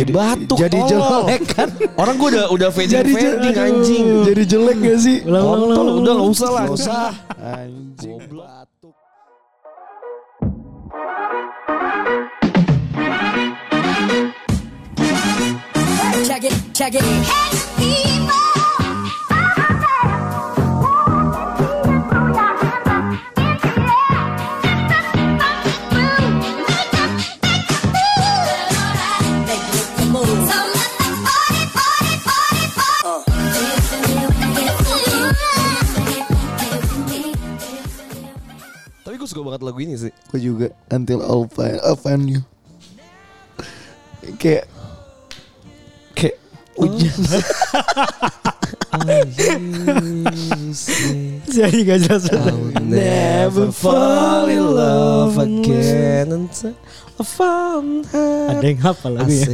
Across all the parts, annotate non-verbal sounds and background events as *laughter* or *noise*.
Jadi batuk. jadi tolol. jelek kan. Orang gue udah udah fading Jadi fading jelek anjing. Jadi jelek gak sih? Ulang, ulang, Kontol, ulang, udah ulang. gak usah lah. Gak usah. Anjing batuk. Check it, check it. Tapi lagu ini sih. Gue juga until I'll find, I'll find you. Kayak kayak hujan. *laughs* Jadi gak jelas. Never fall in love again found her. Ada yang hafal I lagu ya.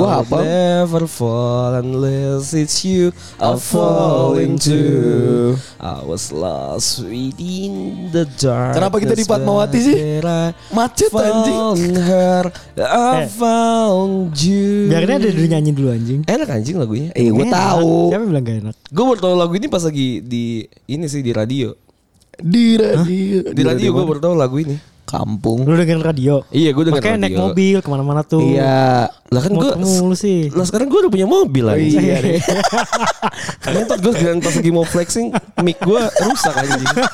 Gua hafal. never fall unless it's you I'll fall into I was lost within the dark Kenapa kita di Fatmawati sih? Macet anjing. Found her I Eh. found you Biarin ada dulu nyanyi dulu anjing. Enak anjing lagunya Eh gue tahu. Siapa bilang gak enak? Gue baru tahu lagu ini pas lagi di ini sih di radio. Di radio. Di radio gue mana? baru tahu lagu ini. Kampung. Lu dengerin radio. Iya gue dengar Makanya naik mobil ke mana-mana tuh. Iya. Lah kan gue mulu sih. Lah sekarang gue udah punya mobil lagi. Iya *laughs* deh. Karena ntar gue sekalian pas lagi mau flexing mic gue rusak anjing. *laughs*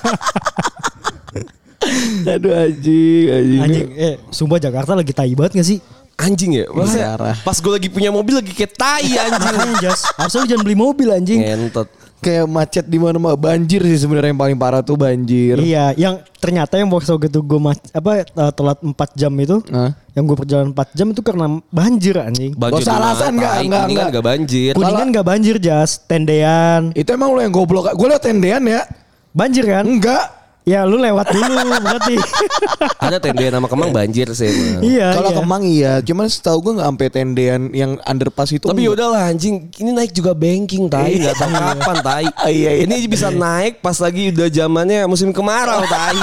Aduh anjing, anjing. Anjing, eh sumpah Jakarta lagi tai banget gak sih? Anjing ya. Maksudnya Parah. pas gue lagi punya mobil lagi kayak tai anjing. *laughs* Makanya Jas, harusnya lu jangan beli mobil anjing. Ngentot. Kayak macet di mana mah banjir sih sebenarnya yang paling parah tuh banjir. Iya, yang ternyata yang waktu gitu gue apa eh, telat 4 jam itu, Hah? yang gue perjalanan 4 jam itu karena banjir anjing. Banjir mana, alasan, nggak, tai. nggak, nggak. nggak banjir. Kuningan gak banjir Jas, tendean. Itu emang lo yang goblok. Gue liat tendean ya. Banjir kan? Enggak. Ya lu lewat dulu berarti. *laughs* Ada tenda nama Kemang banjir sih. iya, Kalau iya. Kemang iya, cuman setahu gue nggak sampai tendean yang underpass itu. Tapi enggak. udahlah anjing, ini naik juga banking tai, nggak tahu kapan tai. *laughs* Iya, iya. Ini bisa naik pas lagi udah zamannya musim kemarau tai.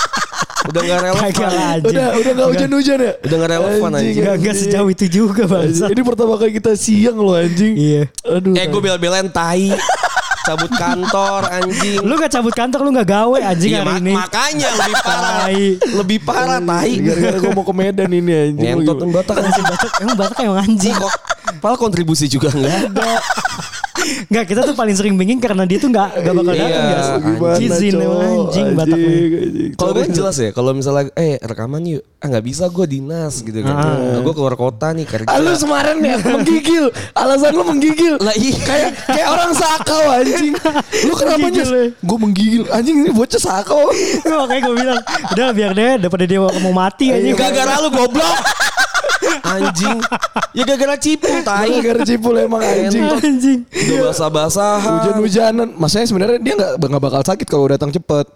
*laughs* udah nggak relevan. Lah, anjing. udah udah nggak hujan-hujan ya. Udah nggak relevan anjing. Gak, gak sejauh itu juga bangsa. Ini pertama kali kita siang loh anjing. Iya. Aduh. Eh gue bela-belain tai. Cabut kantor anjing. Lu gak cabut kantor, lu gak gawe anjing Iya, hari ma- ini. makanya *laughs* lebih parah. Tai. lebih parah tai. Gara-gara gue mau ke Medan ini anjing. Ngentot Batak Anjing Batak, emang Batak emang anjing. kok. Kontribusi juga enggak ada. Enggak, kita tuh paling sering bingung karena dia tuh gak, gak bakal Iya, datang ya. Cok? emang anjing Batak. Anjing, anjing. Kalau gue jelas ya, kalau misalnya eh rekaman yuk, ah nggak bisa gue dinas gitu kan. Ah. Nah, gue keluar kota nih kerja. Ah, lu kemarin ya menggigil. Alasan lu menggigil. Lah iya. Kayak kayak orang sakau anjing. Lu kenapa Menggigil, nyes? ya? Gue menggigil. Anjing ini bocah sakau. *laughs* Makanya gue bilang, udah biar deh daripada dia mau mati anjing. Gara-gara lu goblok. Anjing. Ya gara-gara cipul tai. Gara-gara cipul emang anjing. Anjing. Udah basah-basahan. Hujan-hujanan. Maksudnya sebenarnya dia nggak nggak bakal sakit kalau datang cepet.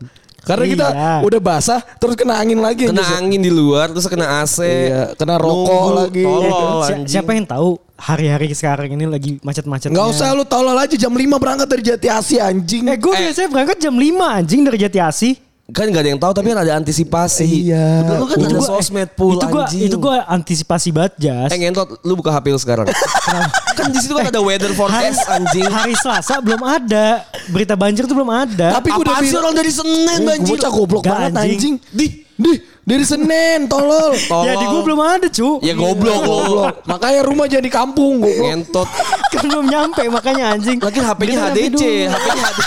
Karena kita Iya. udah basah terus kena angin lagi. Kena anjing. angin di luar terus kena AC. Iya, kena rokok Nunggu, lagi. Tolol Si- anjing. siapa yang tahu hari-hari sekarang ini lagi macet-macetnya. Nggak usah lu tolol aja jam 5 berangkat dari Jati Asih anjing. Eh gue biasanya berangkat jam 5 anjing dari Jati Asih. Kan gak ada yang tahu tapi kan ada antisipasi. Iya. Lu kan Itu ada gua- sosmed pool itu gua anjing. itu gua antisipasi banget jas. Eh ngentot, lu buka HP lu sekarang. kan di situ kan ada weather forecast anjing. Hari Selasa belum ada berita banjir tuh belum ada. Tapi gue udah sih orang dari Senin Eh, banjir. Bocah goblok banget anjing. anjing. Di, di, dari Senin tolol. Tolol. ya di gua belum ada cu. Ya goblok lu. Goblok. Makanya rumah jadi kampung goblok. Ngentot. *laughs* kan belum nyampe makanya anjing. Lagi HP-nya HDC. HP-nya HD.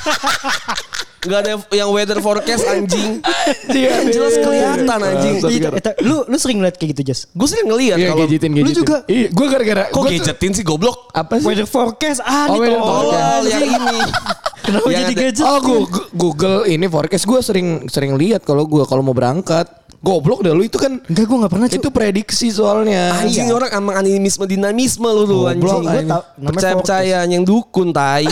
Gak ada yang weather forecast anjing. Iya, Jelas kelihatan anjing. Iya, eta- lu lu sering liat kayak gitu jas. Gue sering ngeliat Iya kalau gadgetin Lu gadgetin. juga? Iya, gue gara-gara kok gua gadgetin sih goblok. Apa sih? Weather forecast ah Oh, nih tolol forecast. Oh, yang ini. Kenapa Yang jadi gadget? Oh, gue Google ini forecast gue sering sering lihat kalau gue kalau mau berangkat. Goblok dah lu itu kan Enggak gua enggak pernah cu. itu prediksi soalnya. Anjing orang emang animisme dinamisme lu tuh Goblok, anjing. anjing. Gua tau, namanya Percaya percayaan yang dukun tai.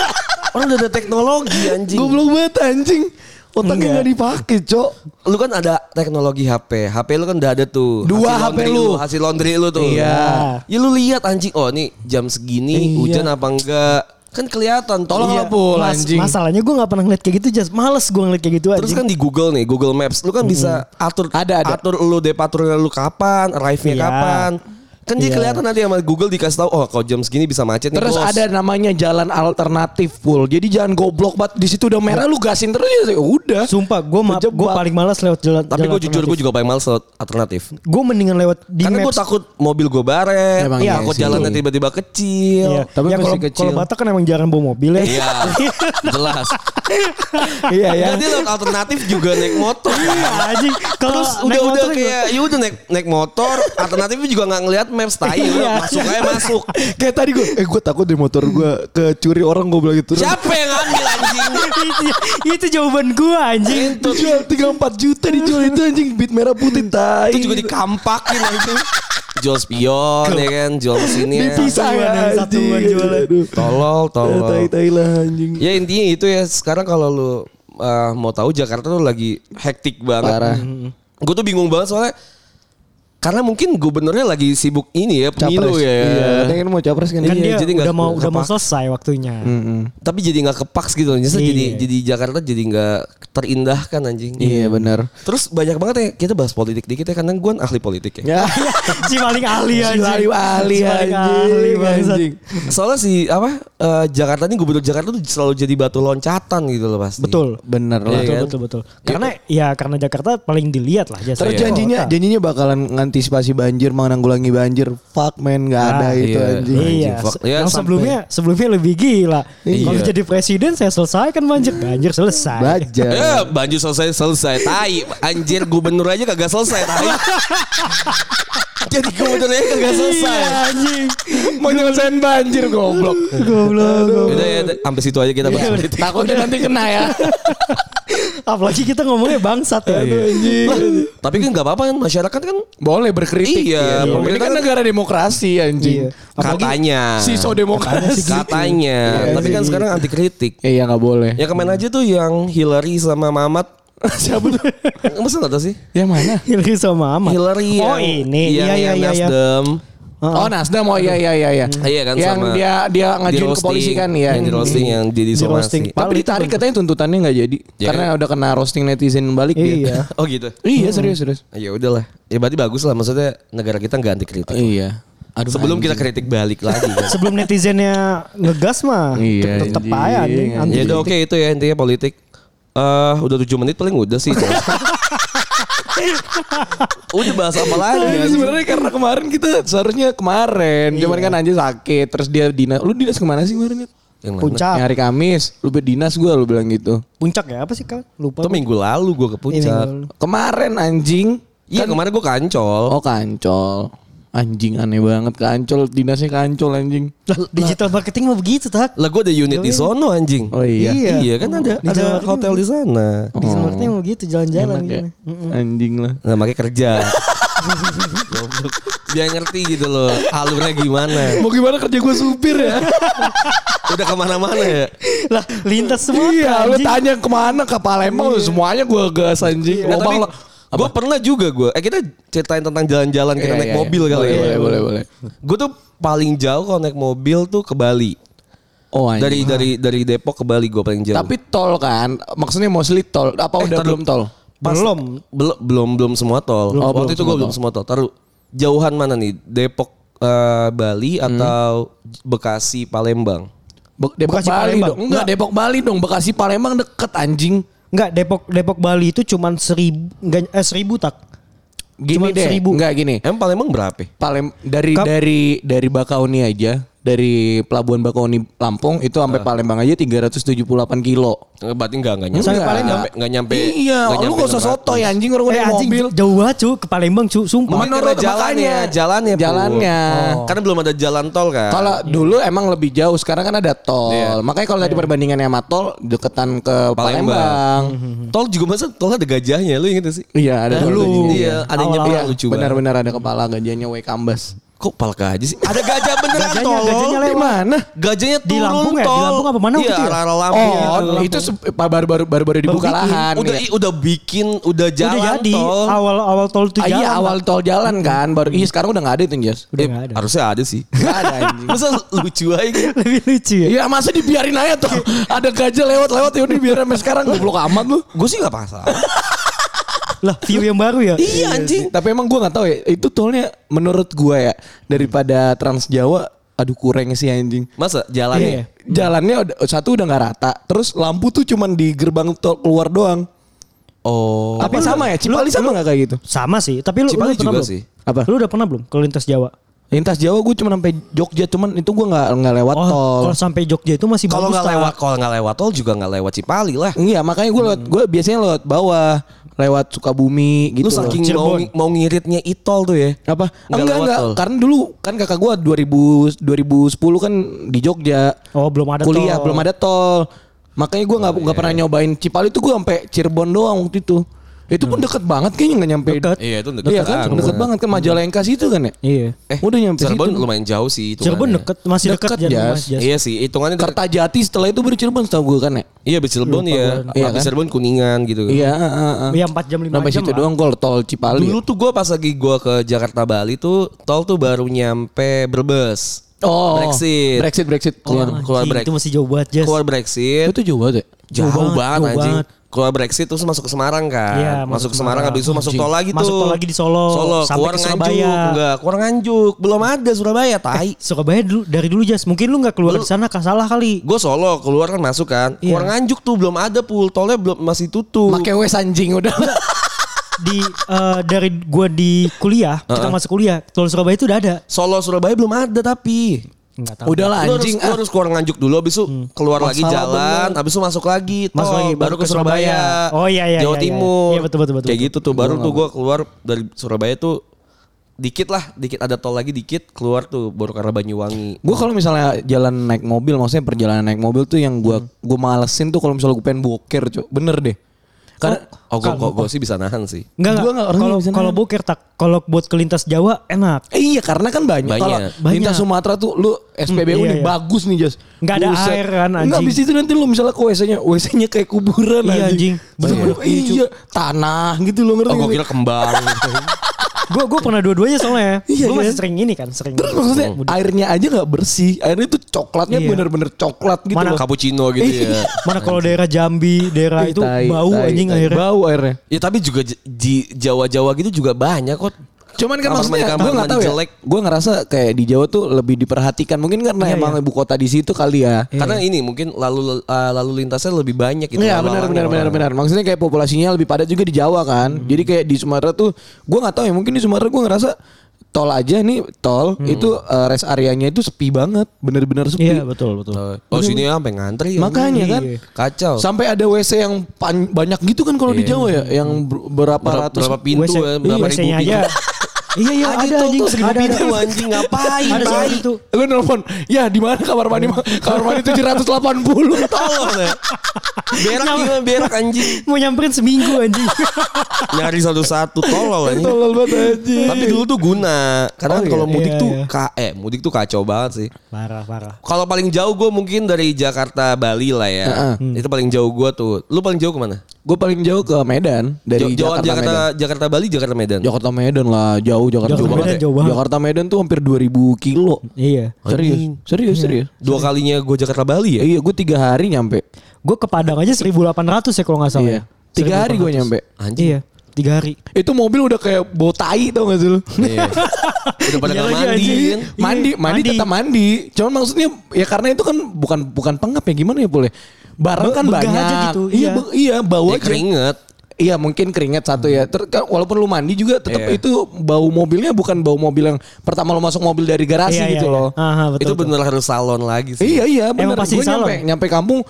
*laughs* orang udah ada teknologi anjing. Goblok banget anjing. Otaknya Enggak. nggak dipakai, Cok. Lu kan ada teknologi HP. HP lu kan udah ada tuh. Dua Hasil HP laundry lu. Hasil laundry lu tuh. Iya. Ya lu lihat anjing. Oh nih jam segini Iya. hujan apa enggak. Kan kelihatan. Tolong Iya. Pul, Mas- anjing. Masalahnya gue gak pernah ngeliat kayak gitu Jas Males gue ngeliat kayak gitu Terus anjing. kan di Google nih, Google Maps, lu kan bisa atur Ada, ada. atur lu departure lu kapan, arrive-nya Iya. kapan. Kan dia Iya. kelihatan nanti sama Google dikasih tahu oh kalau jam segini bisa macet nih. Terus bos. ada namanya jalan alternatif full. Jadi jangan goblok banget di situ udah merah lu gasin terus ya udah. Sumpah, gue ma- Kejebak. gue paling malas lewat jalan. Tapi gue jujur gue juga paling males lewat alternatif. Gue mendingan lewat di Karena gue takut mobil gue baret, Emang iya takut sih. jalannya tiba-tiba kecil. Iya. Tapi ya kalau kecil. kalau Batak kan emang jarang bawa mobil ya. Iya, *laughs* jelas. Iya ya. Jadi lewat alternatif juga naik motor. Iya anjing. Kalau Terus naik udah udah motor kayak ya udah naik naik motor, alternatifnya juga nggak ngeliat maps tai, Iya. masuk aja masuk. Kayak tadi gue, eh gue takut di motor gue kecuri orang gue bilang gitu. Siapa yang ngambil anjing? *laughs* itu, itu jawaban gue anjing. Dijual 34 juta dijual itu anjing beat merah putih tai. Itu juga dikampakin anjing. Jual spion ya kan, jual mesinnya. dipisah ya Satuan, satuan jualan. Aduh. Tolol, Tai tolol. tai lah anjing. Ya intinya itu ya sekarang kalau lu uh, mau tahu Jakarta tuh lagi hektik banget. Parah. Gue tuh bingung banget soalnya karena mungkin gubernurnya lagi sibuk ini ya pemilu Capres. ya. Iya, dia kan mau capres kan. Kan Iya, dia jadi nggak- udah mau udah mau selesai waktunya. Tapi jadi nggak kepaks gitu. Jadi jadi Iya. jadi Jakarta jadi nggak terindahkan anjing. Iya benar. Terus banyak banget ya kita bahas politik dikit ya karena gue ahli politik ya. Ya. si paling ahli anjing. paling ahli Si paling anjing, ahli, bangsat. anjing. Soalnya si apa eh, Jakarta ini gubernur Jakarta tuh selalu jadi batu loncatan gitu loh pasti. Betul. Bener lah. Iya Betul, kan? betul betul Karena ya karena Jakarta paling dilihat lah jasa. Terus janjinya janjinya bakalan ngantisipasi banjir, menanggulangi banjir. Fuck man, nggak ada Ah, itu iya. anjing. Iya, Fuck. se- Ya, yang sampai- sebelumnya sebelumnya lebih gila. Iya. Kalau jadi presiden saya selesaikan banjir, banjir selesai. Baja. Eh, banjir selesai selesai. Tai, anjir gubernur aja kagak selesai. Tai. *laughs* Jadi gubernurnya kagak selesai. Iya, anjing. Mau nyelesain banjir goblok. Goblok. goblok. Udah ya, sampai situ aja kita bahas. Iya. Takutnya nanti kena ya. *laughs* Apalagi kita ngomongnya bangsat ya. Lah, tapi kan nggak apa-apa kan masyarakat kan Boleh berkritik. Iya, Ini pemerintah kan kan- negara demokrasi anjing. Iya. Apalagi katanya. Siso demokrasi. Katanya. Iya, Tapi kan sekarang anti kritik. Iya nggak boleh. Ya kemarin aja tuh yang Hillary sama Mamat. Siapa tuh? Masa nggak tahu sih? Yang mana? Hillary sama Ahmad. Hillary Oh yang, ini. yang, Iya iya yang iya. iya. Nasdem. Oh Nasdem oh iya iya iya iya. Iya kan yang sama dia dia ngajuin ke polisi kan ya. Yang di roasting yang jadi somasi. Tapi ditarik katanya tuntutannya nggak jadi Ya karena kan? udah kena roasting netizen balik dia. Iya. *laughs* Oh gitu. Iya serius serius. Ya udahlah. Ya berarti bagus lah maksudnya negara kita nggak anti kritik. Iya. Aduh, Sebelum anjing. kita kritik balik lagi kan. Sebelum netizennya ngegas mah Iya, tetep aja anjing. anti ya udah oke itu ya intinya politik. Eh udah 7 menit paling udah sih. *laughs* udah bahas apa lagi? Nah, ya? sebenarnya karena kemarin kita seharusnya kemarin, cuman kan anjing sakit, terus dia dinas. Lu dinas ke mana sih kemarin? Yang mana? Puncak. Yang hari Kamis, lu dinas gue lu bilang gitu. Puncak ya apa sih kak? Lupa. Itu minggu lalu gue ke Iya, puncak. Kemarin anjing. Iya kemarin gue kancol. Oh kancol. Anjing aneh banget kancol, dinasnya kancol anjing. Lah, digital marketing mah begitu tak? Lah gue ada unit di sono anjing. Oh iya. Iya. Iya kan ada Di ada hotel di sana. Digital marketing mah begitu jalan-jalan Enak ya. gini. Anjing lah. Nah makanya kerja. Goblok. *laughs* Biar ngerti gitu loh alurnya gimana. Mau gimana kerja gue supir ya? *laughs* Udah ke mana-mana ya. Lah lintas semua iya, lu tanya ke mana ke Palembang, semuanya gue gas anjing. Nah, tapi Lobang lo- gue pernah juga gue. Eh kita ceritain tentang jalan-jalan kita Iya, naik iya, mobil iya. kali Boleh, ya. boleh, boleh, boleh. Gue tuh paling jauh kalau naik mobil tuh ke Bali. Oh anjing. Dari dari dari Depok ke Bali gue paling jauh. Tapi tol kan, maksudnya mostly tol. Apa Eh, udah tar- belum tol? Belum. belum belum belum semua tol. Belum. Oh, Waktu belum itu gue belum semua tol. Taruh jauhan mana nih? Depok eh, Bali Hmm. atau Bekasi Palembang? Be- Depok Bekasi, Bali Palembang. dong. Enggak, Depok Bali dong. Bekasi Palembang deket anjing. Enggak Depok Depok Bali itu cuman seribu enggak eh, seribu tak. Gini Cuman deh. seribu. Enggak gini. Emang Palembang berapa? Palem dari Kap- dari dari Bakauni aja, dari pelabuhan Bakauni Lampung itu sampai Palembang aja 378 kilo. Eh, Berarti enggak enggak nyampe. Sampai Enggak Palembang? nyampe, enggak nyampe. Iya, nggak lu nyampe gak usah 600. soto ya anjing orang Eh anjing mobil. jauh banget cu ke Palembang cu sumpah. Menurut jalannya, jalannya. Jalannya. Karena belum ada jalan tol kan. Kalau dulu emang lebih jauh, sekarang kan ada tol. Iya. Makanya kalau tadi perbandingannya sama tol, deketan ke Palembang. Tol juga masa tol ada gajahnya, lu inget sih? Iya, ada Dulu. dulu. Iya, ada Iya, lucu banget. benar-benar ada kepala gajahnya W Kambas. Kok pal gajah sih? Ada gajah beneran Gajahnya- tol. gajahnya Di lewat. mana? Gajahnya Di turun Lampung ya? Di tol. Lampung apa mana Iya, waktu itu ya? arah Lampung. Oh, gitu. itu se- baru-baru baru-baru dibuka bikin. lahan. udah ya. udah bikin, udah jalan Udah jadi tol. awal awal tol itu Ah, jalan. iya awal tol jalan kan baru iya sekarang udah nggak ada itu Jas udah Eh, enggak ada. Harusnya ada sih. nggak ada *laughs* anjing Masa lucu aja gitu. *laughs* Lebih lucu ya. Iya masa dibiarin aja tuh *laughs* ada gajah lewat-lewat ya udah biar sampai sekarang goblok amat lu Gue sih gak pasal. Lah view yang baru ya? Iya anjing. Tapi emang gue nggak tahu ya. Itu tolnya menurut gue ya daripada Trans Jawa, aduh kurang sih anjing. Masa Iya, jalannya? iya. Jalannya satu udah nggak rata. Terus lampu tuh cuman di gerbang tol keluar doang. Oh. Apa sama ya? Cipali sama nggak kayak gitu? Sama sih, tapi lu, Cipali lu pernah juga belum? sih. Apa? Lu udah pernah belum ke lintas Jawa? Lintas Jawa gue cuma sampai Jogja, cuman itu gue nggak nggak lewat Oh, tol. kalau sampai Jogja itu masih Kalau bagus. nggak Tak? lewat, kalau nggak lewat tol juga nggak lewat Cipali lah. Iya makanya gue lewat, gue biasanya lewat bawah, lewat Sukabumi gitu. Lu loh. saking mau, mau ngiritnya itol tuh ya. apa? Nggak enggak lewat enggak, tol. karena dulu kan kakak gue 2000 2010 kan di Jogja. Oh, belum ada kuliah, tol. belum ada tol. Makanya gue nggak nggak pernah nyobain Cipali tuh gue sampai Cirebon doang waktu itu. Itu pun deket banget kayaknya nggak nyampe. Deket. Iya itu deket Iya kan, banget. deket banget kan Majalengka situ kan ya? Iya. Eh, Udah nyampe Cirebon situ. lumayan jauh sih itu. Cirebon deket, masih deket, Deket, Jas. Jas. Iya sih, hitungannya deket. Kertajati setelah itu baru Cirebon setahu gue kan ya? Iya, habis Cirebon ya. Iya Habis kan? Cirebon Kuningan gitu. Iya, heeh, heeh. Iya 4 jam 5 Sampai jam situ lah. doang kalau tol Cipali. Dulu tuh gue pas lagi gue ke Jakarta Bali tuh tol tuh baru nyampe Brebes. oh, Brexit. Brexit, Brexit. Keluar, keluar Brexit. Itu masih jauh banget Jas. Keluar Brexit. Itu jauh banget ya? jauh, Jauh banget, banget, jauh anjing. banget. Keluar Brexit terus masuk ke Semarang kan. Iya, masuk, masuk ke Semarang habis itu masuk tol lagi tuh. Masuk tol lagi di Solo, Solo, sampai keluar ke Nganjuk. Surabaya. Enggak, keluar Nganjuk. Belum ada Surabaya, tai. Surabaya dulu dari dulu Jas. Mungkin lu nggak keluar di sana kah salah kali. Gue Solo, keluar kan masuk kan. Iya. Keluar Nganjuk tuh belum ada pul, tolnya belum masih tutup. Pakai wes anjing udah. Di eh, dari gua di kuliah, kita masuk kuliah, tol Surabaya itu udah ada. Solo Surabaya belum ada tapi. Enggak tahu. Udahlah Lu harus, anjing. lu ah. harus keluar nganjuk dulu habis itu keluar lagi Masalah jalan, bener. habis itu masuk lagi tol, Masuk lagi, baru ke Surabaya. Oh, iya, iya, Jawa iya, iya. Timur. Iya, betul, betul, betul, Kayak betul. gitu tuh baru tuh gua keluar dari Surabaya tuh dikit lah, dikit ada tol lagi dikit keluar tuh baru ke arah Banyuwangi. Gue kalau misalnya jalan naik mobil, maksudnya perjalanan naik mobil tuh yang gue gue malesin tuh kalau misalnya gue pengen boker, cok. Bener deh. Karena Oh, gua, gua, gua sih bisa nahan sih. Enggak, Gua nggak enggak. Kalau bisa kalau boker tak kalau buat ke lintas Jawa enak. Eh, iya karena kan banyak. Banyak. Kalau Banyak. lintas Sumatera tuh lu SPBU Hmm, iya, nih iya. bagus nih Jas. Nggak ada Buset. air kan, anjing. habis itu nanti lu misalnya ke WC-nya, WC-nya kayak kuburan Iya, anjing. anjing. Bener-bener Iya, iya, tanah gitu lo ngerti Oh, gua nggak? kira kembang. *laughs* Gue gue pernah dua-duanya soalnya. Iya, gue masih kan? sering ini kan, sering. Terus maksudnya airnya aja nggak bersih. Airnya tuh coklatnya Iya. bener-bener coklat gitu Mana loh. Cappuccino gitu ya. *laughs* Mana kalau daerah Jambi, daerah itu tai, bau tai, anjing tai. airnya. Bau airnya. Ya tapi juga di Jawa-Jawa gitu juga banyak kok. Cuman kan Kamar maksudnya gue nggak mandi tahu ya. Gue ngerasa kayak di Jawa tuh lebih diperhatikan. Mungkin karena Iya, emang iya. ibu kota di situ kali ya. Karena ini mungkin lalu uh, lalu lintasnya lebih banyak gitu. Iya benar benar benar benar. Maksudnya kayak populasinya lebih padat juga di Jawa kan. Hmm. Jadi kayak di Sumatera tuh gue nggak tahu ya mungkin di Sumatera gue ngerasa tol aja nih tol itu eh, rest areanya itu sepi banget. Bener-bener sepi. Hmm. Iya betul betul. Oh, Oh sini ya sampai ngantri ya. Makanya kan Iya. Kacau. sampai ada WC yang pan- banyak gitu kan kalau di Jawa ya yang ber- berapa berapa, ratus berapa pintu WC ya, berapa iya, ribu WC-nya pintu. aja. *laughs* iya iya ada anjing seribu ada. pintu anjing ngapain? Ada sekali itu. Lu nelfon, ya di mana kamar mandi? Ma? kamar mandi 780. *laughs* Tolong ya. Berak gimana berak anjing. Mau nyamperin seminggu anjing. *laughs* Nyari satu-satu tolol anjing. Tolol banget anjing. Tapi dulu tuh guna. Karena Oh, iya. kalau mudik Iya, tuh iya. ka eh mudik tuh kacau banget sih. parah parah. Kalau paling jauh gue mungkin dari Jakarta Bali lah ya. Heeh. Itu paling jauh gue tuh. Lu paling jauh ke mana? Gue paling jauh ke Medan dari Jauh- jauhan Jakarta, Jakarta, Medan. Jakarta Bali, Jakarta Medan. Jakarta Medan lah, jauh Jakarta, Jakarta jauh Medan banget. ya. jauh banget. Jakarta Medan tuh hampir 2000 kilo. Iya. Serius, serius, serius. Dua kalinya gue Jakarta Bali ya. Iya, gue tiga hari nyampe. Gue ke Padang aja 1800 ya kalau nggak salah. Iya, ya. tiga hari gue 1800. nyampe. Anjing. Iya, tiga hari. Itu mobil udah kayak bau tai tau gak sih lu? Iya. *laughs* Udah pada Iya mandi kan. mandi, mandi, mandi. tetap mandi. Cuman maksudnya ya karena itu kan bukan bukan pengap ya gimana ya boleh. Barang Be- kan banyak. aja gitu, Iya, iya. iya bau Ya aja. keringet. Iya mungkin keringet satu ya. Ter kan walaupun lu mandi juga tetap Iya. itu bau mobilnya bukan bau mobil yang pertama lu masuk mobil dari garasi Iya, gitu iya, loh. iya. Aha, betul, itu betul. bener harus salon lagi sih. Iya iya benar. Emang pasti Gue salon. nyampe nyampe kampung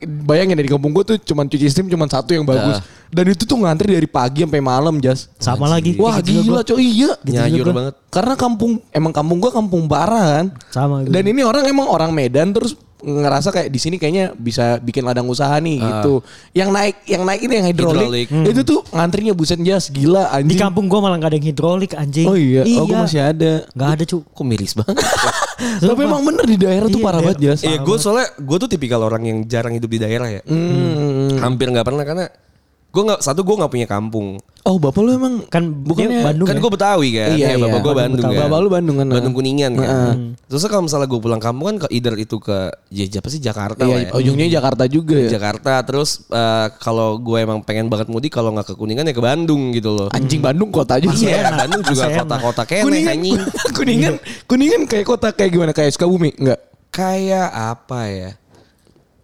bayangin dari kampung gue tuh cuman cuci steam cuman satu yang bagus. Dan itu tuh ngantri dari pagi sampai malam jas. Sama lagi. Wah Gitu gila coy iya. Nyayur juga gua. banget. Karena kampung emang kampung gua kampung Bara kan. Sama gitu. Dan ini orang emang orang Medan terus ngerasa kayak di sini kayaknya bisa bikin ladang usaha nih gitu. Yang naik yang naik ini yang hidrolik, Hidrolik. itu tuh ngantrinya buset jas gila Di anjing. kampung gue malah gak ada yang hidrolik anjing. Oh iya, oh gua masih ada. Gak ada cu. Kok miris banget. *laughs* Tapi emang bener di daerah tuh Iya, parah banget jas. Iya gue soalnya gue tuh tipikal orang yang jarang hidup di daerah ya. Hmm. Hampir nggak pernah karena gue nggak satu gue nggak punya kampung. Oh bapak lu emang Kan bukannya Bandung kan ya? gue Betawi kan. Iya, Iya, bapak iya. gue Bandung Betawi. kan. Bapak lu Bandung kan? Bandung Kuningan kan. Heeh. Terus kalau misalnya gue pulang kampung kan ke either itu ke ya apa sih Jakarta lah Iya, ya. ujungnya Jakarta juga ya. Jakarta terus eh, kalau gue emang pengen banget mudik kalau nggak ke Kuningan ya ke Bandung gitu loh. Anjing Bandung kota juga. Iya. Bandung juga kota-kota kene Kuningan, anjing. *laughs* kuningan, kuningan kayak kota kayak gimana? Kayak Sukabumi? Enggak. Kayak apa ya?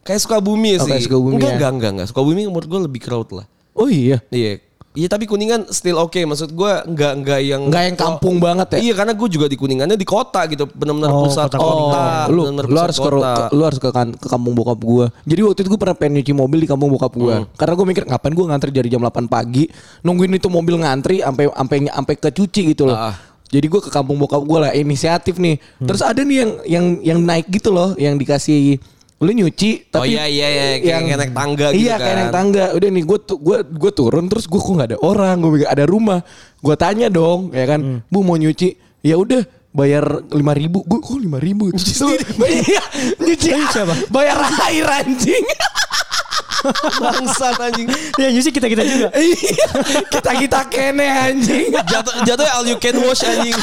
Kayak Sukabumi Oh, sih. kayak Sukabumi enggak, ya. enggak, enggak, enggak. Sukabumi menurut gue lebih crowd lah. Oh iya. Iya. Iya tapi Kuningan still oke. Maksud gue enggak enggak yang Enggak yang kampung banget ya. Iya karena gue juga di Kuningannya di kota gitu. Benar-benar Oh, pusat kota- kota. lu, benar-benar lu pusat harus ke, kota. ke- lu harus ke, kan- ke kampung bokap gua. Jadi waktu itu gue pernah pengen nyuci mobil di kampung bokap gua. Hmm. Karena gue mikir ngapain gue ngantri dari jam 8 pagi nungguin itu mobil ngantri sampai sampai sampai ke cuci gitu loh. Ah. Jadi gue ke kampung bokap gue lah inisiatif nih. Hmm. Terus ada nih yang yang yang naik gitu loh, yang dikasih lu nyuci Oh, tapi iya, iya, iya, kayak- kayak naik tangga gitu iya kayak kan. naik tangga udah nih gue tuh gue gue turun terus gue kok nggak ada orang gue ada rumah gue tanya dong ya kan Hmm. bu mau nyuci ya udah bayar lima ribu gue kok lima ribu *laughs* nyuci sendiri iya nyuci siapa? *laughs* bayar air anjing *laughs* Bangsat anjing. Ya nyuci kita-kita juga. iya kita kita kene anjing Jatuh jatuhnya all you can wash anjing.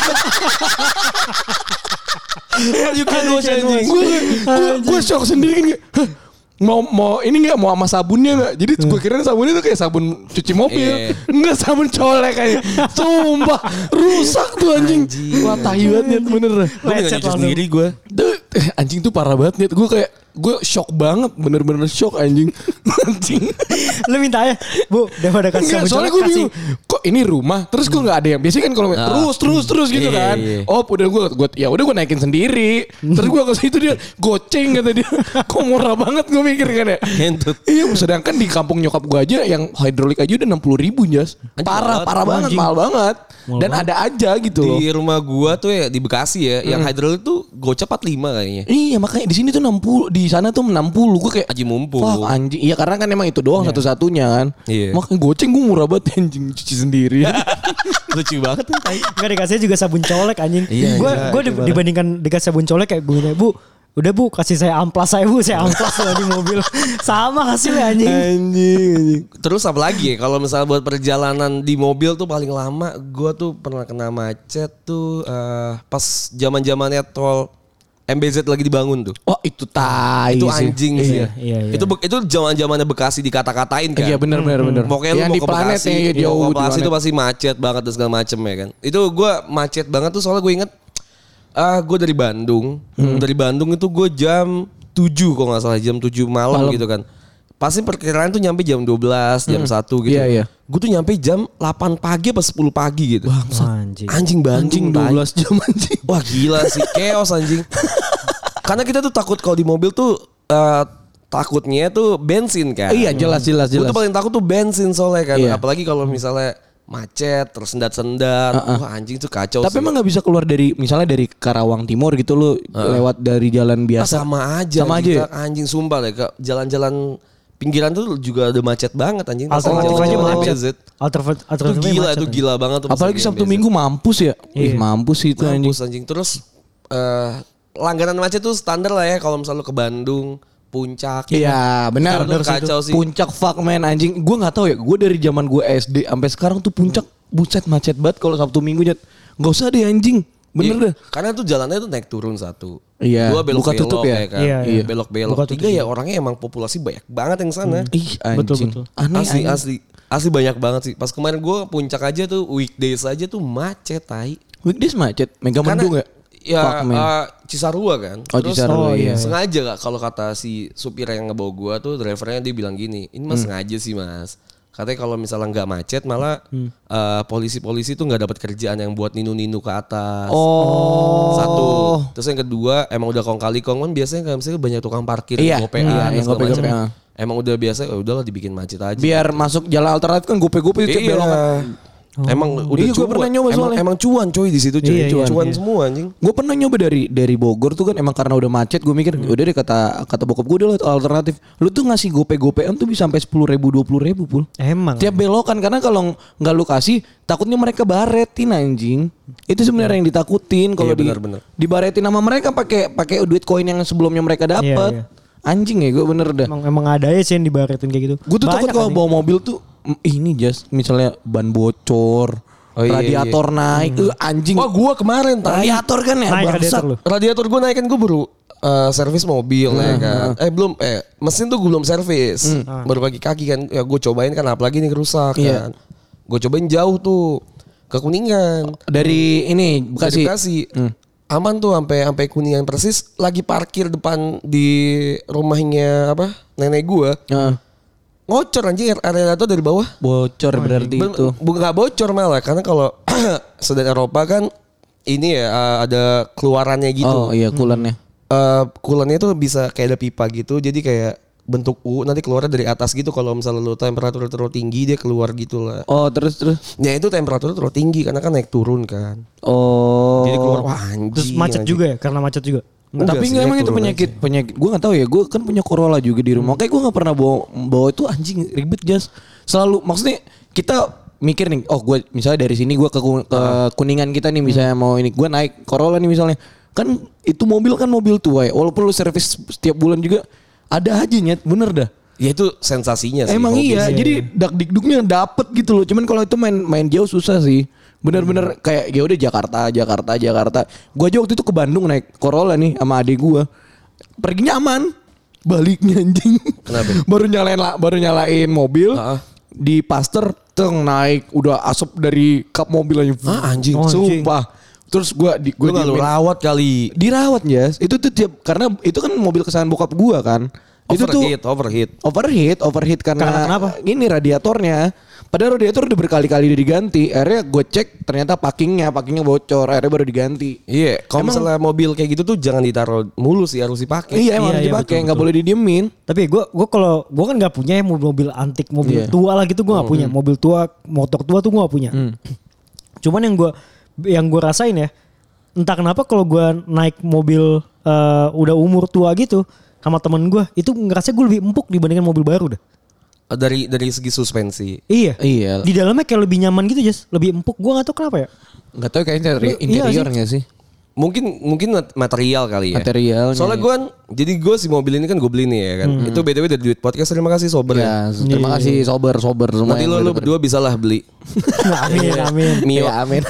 You can wash anjing. gue gue shock sendiri kan kayak, "Hah, mau mau ini nggak? Mau sama sabunnya nggak? Jadi gue kira sabunnya tuh kayak sabun cuci mobil. Iya. nggak sabun colek kayak sumpah rusak tuh anjing, wah tahi banget bener. Gue nggak nyuci sendiri gue. Anjing tuh parah banget Nyet. gue kayak gue shock banget bener-bener shock anjing. *laughs* Anjing. Lu minta ya, Bu, daripada kasih Enggak, soalnya gue bingung. kok ini rumah? Terus kok nggak ada yang biasanya kan kalau terus terus terus gitu Iya, kan. iya. oh udah gue gue ya udah gue naikin sendiri. Terus gue ke situ dia goceng kata dia. *laughs* Kok murah banget gue mikir kan ya. Kentut. iya sedangkan di kampung nyokap gue aja yang hidrolik aja udah enam puluh ribu jas. Parah parah banget Anjing. mahal banget. Dan ada aja gitu loh. Di rumah gua tuh ya di Bekasi ya, yang hidrolik tuh gocap 45 kayaknya. Iya makanya di sini tuh 60 di sana tuh 60 gue kayak Aji mumpung. Wah anjing Iya karena kan emang itu doang satu-satunya kan Iya. Makanya goceng gue murah banget anjing Cuci sendiri *laughs* Lucu banget tuh. tai. Enggak dikasih juga sabun colek anjing. Iya, Gue iya, gue parah. dibandingkan dikasih sabun colek kayak gue Bu, udah Bu kasih saya amplas saya Bu, saya amplas lah di mobil. *laughs* Sama hasilnya anjing. Anjing anjing Terus apa lagi ya kalau misalnya buat perjalanan di mobil tuh paling lama gua tuh pernah kena macet tuh eh, pas zaman-zamannya tol MBZ lagi dibangun tuh. Wah itu tai itu sih. anjing sih. Iya, iya, iya. Itu itu zaman-zamannya Bekasi dikata-katain kan. Iya benar benar benar. Pokoknya lu mau di ke planet Bekasi, ya iya, jauh mau di ke Bekasi itu pasti macet banget dan segala macem ya kan. Itu gua macet banget tuh soalnya gue inget ah gue dari Bandung. Hmm. Dari Bandung itu gue jam 7 kok nggak salah jam 7 malam, Malam. gitu kan. Pasti perkiraan tuh nyampe jam 12, jam 1 gitu. Iya, iya. Gue tuh nyampe jam 8 pagi apa 10 pagi gitu. Anjing. Anjing Bandung Anjing tai. 12 jam anjing. Wah gila sih, chaos anjing. *laughs* Karena kita tuh takut kalau di mobil tuh eh, takutnya tuh bensin kan. Iya jelas jelas Gue jelas. tuh paling takut tuh bensin soalnya kan. Iya. Apalagi kalau misalnya macet, terus sendat-sendat. Wah anjing tuh kacau Tapi sih. emang nggak bisa keluar dari misalnya dari Karawang Timur gitu lu lewat dari jalan Ah, biasa. sama aja. Sama anjing. aja ya? Anjing sumpah deh. Kak. Jalan-jalan pinggiran tuh juga udah macet banget anjing. Alternatif Jalan- aja jalan macet. Alternatif Itu alternatifnya gila, macet, itu gila banget tuh. Apalagi lagi Sabtu. Minggu mampus ya. Ih Iya. mampus sih itu anjing. Mampus anjing. Terus eh langganan macet tuh standar lah ya kalau misalnya lu ke Bandung, Puncak. Iya benar. Itu kacau sih. Puncak fuck man anjing. Gue nggak tahu ya. Gue dari zaman gue SD sampai sekarang tuh puncak buset macet banget kalau Sabtu Minggu nyet. Gak usah deh anjing. Bener Iya, dah. Karena tuh jalannya tuh naik turun satu. Iya, Dua belok buka belok tutup ya? kan. Iya, Iya, iya. belok belok. Buka tutup Tiga ya orangnya emang populasi banyak banget yang sana. Ih anjing. Betul, betul. Aneh asli anjing. asli asli banyak banget sih. Pas kemarin gue puncak aja tuh weekdays aja tuh macet tai. Weekdays macet. Mega Mendung ya? Ya Fuck, eh, Cisarua kan. Oh, Cisarua, oh, iya. Sengaja gak kalau kata si supir yang ngebawa gua tuh drivernya dia bilang gini, ini Hmm. mas sengaja sih mas. Katanya kalau misalnya nggak macet malah Hmm. eh, polisi-polisi tuh nggak dapat kerjaan yang buat ninu-ninu ke atas. Oh. Satu. Terus yang kedua emang udah kong kali kong kan biasanya kan misalnya banyak tukang parkir Iya, gopean iya, yang gope-gope, macam. ah. Emang udah biasa ya udahlah dibikin macet aja. Biar masuk jalan alternatif kan gope-gope itu iya. belokan. Emang udah Iya, gua cuan. pernah nyoba emang, soalnya. emang cuan coy di situ cuy. Iya, iya, cuan iya. semua anjing. Gue pernah nyoba dari dari Bogor tuh kan emang karena udah macet gue mikir udah deh kata kata bokap gue udah alternatif. Lu tuh ngasih gope-gopean tuh bisa sampai sepuluh ribu dua puluh ribu pul. Emang. Tiap belokan karena kalau nggak lu kasih takutnya mereka baretin anjing. Itu sebenarnya yang ditakutin kalau Iya, di benar-benar. dibaretin sama mereka pakai pakai duit koin yang sebelumnya mereka dapat. Iya, iya. Anjing ya gue bener dah. Emang, emang ada ya sih yang dibaretin kayak gitu. Gue tuh takut Banyak kalau anjing. bawa mobil tuh ini just misalnya ban bocor, Oh, iya, radiator naik, eh, anjing. Wah gue kemarin tai. radiator kan ya, Naik bangsat. radiator lu. Radiator gue naik kan gue baru eh, servis mobil ya kan. Eh belum eh mesin tuh gue belum servis. Baru kaki-kaki kan ya gue cobain kan apalagi nih rusak Iya. kan. Gue cobain jauh tuh ke Kuningan. Dari ini Bekasi. Bekasi. Aman tuh sampai sampai Kuningan persis lagi parkir depan di rumahnya apa? Nenek gua. Heeh. Ngocor anjing radiator dari bawah. bocor berarti Ben- itu. bu- nggak bocor malah karena kalau *clears throat* sedang Eropa kan ini ya eh, ada keluarannya gitu. Oh iya kulannya. Eh, kulannya itu bisa kayak ada pipa gitu jadi kayak bentuk U nanti keluarnya dari atas gitu kalau misalnya lu temperatur terlalu tinggi dia keluar gitu lah. Oh terus terus. Ya itu temperatur terlalu tinggi karena kan naik turun kan. Oh. Jadi keluar wah anjing. Terus macet anjing. juga ya karena macet juga. Enggak Tapi sih, nggak naik emang itu penyakit penyakit. Gue nggak tahu ya. Gue kan punya Corolla juga di rumah. Kayak gue nggak pernah bawa bawa itu anjing ribet jas. Selalu maksudnya kita mikir nih. Oh gue misalnya dari sini gue ke, ke kuningan kita nih misalnya mau ini gue naik Corolla nih misalnya. Kan itu mobil kan mobil tua ya. Walaupun lu servis setiap bulan juga ada aja nyet. Bener dah. Ya itu sensasinya sih. Emang iya, sih. jadi dak dikduknya dapet gitu loh. Cuman kalau itu main main jauh susah sih. Bener-bener kayak ya udah Jakarta, Jakarta, Jakarta. Gua aja waktu itu ke Bandung naik Corolla nih sama adik gua. Perginya aman. Baliknya anjing. Kenapa? *laughs* baru nyalain la- baru nyalain mobil. Ah. Di Paster teng naik udah asap dari kap mobil aja. Ah, anjing. Oh, anjing. Sumpah. Terus gua di gua nggak lu diemin. rawat kali. dirawat ya. Itu tuh tiap karena itu kan mobil kesayangan bokap gua kan. Itu tuh Overheat, overheat. overheat, overheat karena, Karena kenapa? Ini radiatornya. Padahal radiator udah berkali-kali udah diganti. Akhirnya gue cek ternyata packingnya, packingnya bocor. Akhirnya baru diganti. Iya, kalau Emang- misalnya mobil kayak gitu tuh jangan ditaruh mulu sih harus dipakai. Iya emang Iya, harus iya, dipakai, nggak boleh didiemin. Tapi gue gue kalau gue kan nggak punya ya mobil-mobil antik, mobil Iya. tua lah gitu gue nggak punya. Mobil tua, motor tua tuh gue nggak punya. Cuman yang gue yang gue rasain ya, entah kenapa kalau gue naik mobil eh, udah umur tua gitu sama temen gue, itu ngerasa gue lebih empuk dibandingkan mobil baru dah. Dari dari segi suspensi. Iya. Iya. Di dalamnya kayak lebih nyaman gitu Jas, lebih empuk. Gue nggak tahu kenapa ya. Nggak tahu kayaknya dari Iya sih. interiornya sih. Mungkin mungkin mat- material kali ya. Materialnya, Soalnya iya. gue kan, jadi gue si mobil ini kan gue beli nih ya kan. Itu btw dari duit podcast. Terima kasih sober ya. Ya, terima kasih sober sober semua. Nanti lo, lo berdua bisa lah beli. *laughs* amin, amin. Mio. Ya, amin.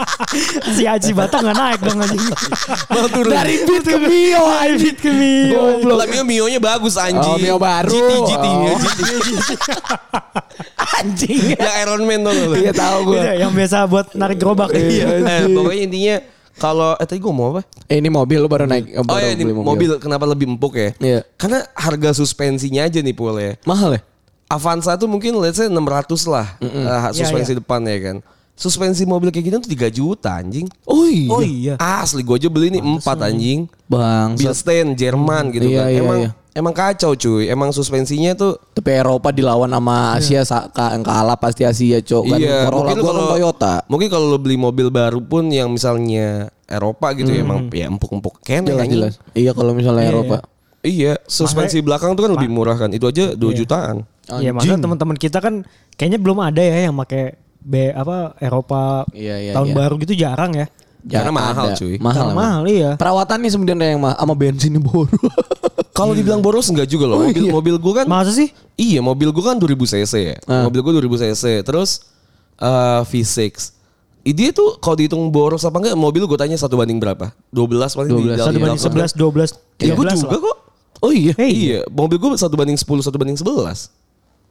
*laughs* si Aji Bata nggak naik dong anjing. *laughs* Dari beat ke Mio, Beat ke Mio. Lah Mio Mionya bagus anjing. Oh, Mio baru. GT GT Oh. GT. Anjing. Yang Iron Man tuh lo. Iya tahu gue. Iya, yang biasa buat narik gerobak. Iya. Eh, pokoknya intinya kalau eh tadi gue mau apa? Eh, ini mobil lu baru naik. Oh baru ya ini beli mobil. kenapa lebih empuk ya? Iya. Karena harga suspensinya aja nih Pul ya. Mahal ya? Avanza tuh mungkin let's say 600 lah eh, suspensi Iya, depan ya kan. Suspensi mobil kayak gitu tuh 3 juta anjing. Oh iya. Oh iya. Asli gue aja beli nih 4 anjing. Bang. Bilstein Jerman gitu Iya, kan. iya, emang iya. Emang kacau cuy. Emang suspensinya tuh Tapi Eropa dilawan sama Asia sa- ka- yang kalah pasti Asia cok kan iya, Corolla mungkin gua kan kalau Toyota. Mungkin kalau lo beli mobil baru pun yang misalnya Eropa gitu ya emang ya empuk-empuk kene Jelas jelas. Iya kalau misalnya Eropa. Iya, suspensi belakang tuh kan lebih murah kan. Itu aja 2 jutaan. Iya, makanya teman-teman kita kan kayaknya belum ada ya yang pakai B apa Eropa Iya, iya, tahun iya. baru gitu jarang ya. Karena mahal, ada. cuy. Mahal. Karena mahal iya. Perawatannya sebenarnya yang mah sama bensinnya boros. *laughs* Kalau dibilang boros enggak juga loh. Mobil mobil gua kan Masa sih? Iya, mobil gua kan 2000 cc ya. Ah. Mobil gua 2000 cc. Terus eh, V6. Ide tuh kalau dihitung boros apa enggak mobil gue tanya satu banding berapa? 12 paling 12. di dalam- Satu di banding dalam- 11, 12, Iya, gue 13 juga lah. kok. oh iya. Eh, Iya, mobil gue satu banding 10, satu banding 11.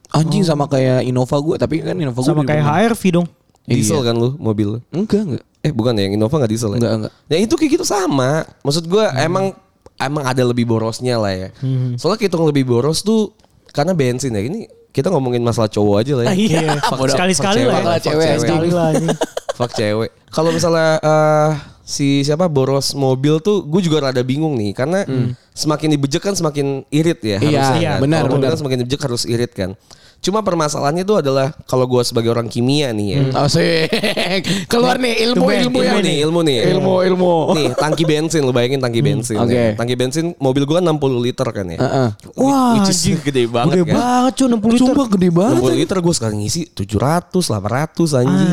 Anjing sama kayak Innova gue, tapi kan Innova gue Sama kayak HRV dong. Diesel kan lu mobil lu? Enggak, enggak. Eh bukan ya, yang Innova gak diesel ya? Enggak, enggak. Ya itu kayak gitu sama. Maksud gue emang emang ada lebih borosnya lah ya. Soalnya hitung lebih boros tuh karena bensin ya. Ini kita ngomongin masalah cowok aja lah ya. Iya. Fuck cewek, Sekali-sekali fuck lah ya. cewek, fuck Cewek, cewek. Sekali lah. Fuck cewek. Kalau misalnya eh, si siapa boros mobil tuh gue juga rada bingung nih karena semakin dibejek kan semakin irit ya Iya, harusnya iya, kan. benar, benar. kan semakin dibejek harus irit kan. Cuma permasalahannya itu adalah kalau gue sebagai orang kimia nih ya. Asik. *laughs* Keluar nih ilmu Tuben, ilmu ilmu ya nih, ilmu nih. Ilmu ilmu. Nih, tangki bensin lu bayangin tangki bensin. oke. ya. Tangki bensin mobil gua kan 60 liter kan ya. Heeh. Wah, Which is anjing. gede banget Gede kan. banget cuy 60 liter. Sumpah gede banget. 60 liter gua sekarang ngisi 700, 800 anjing.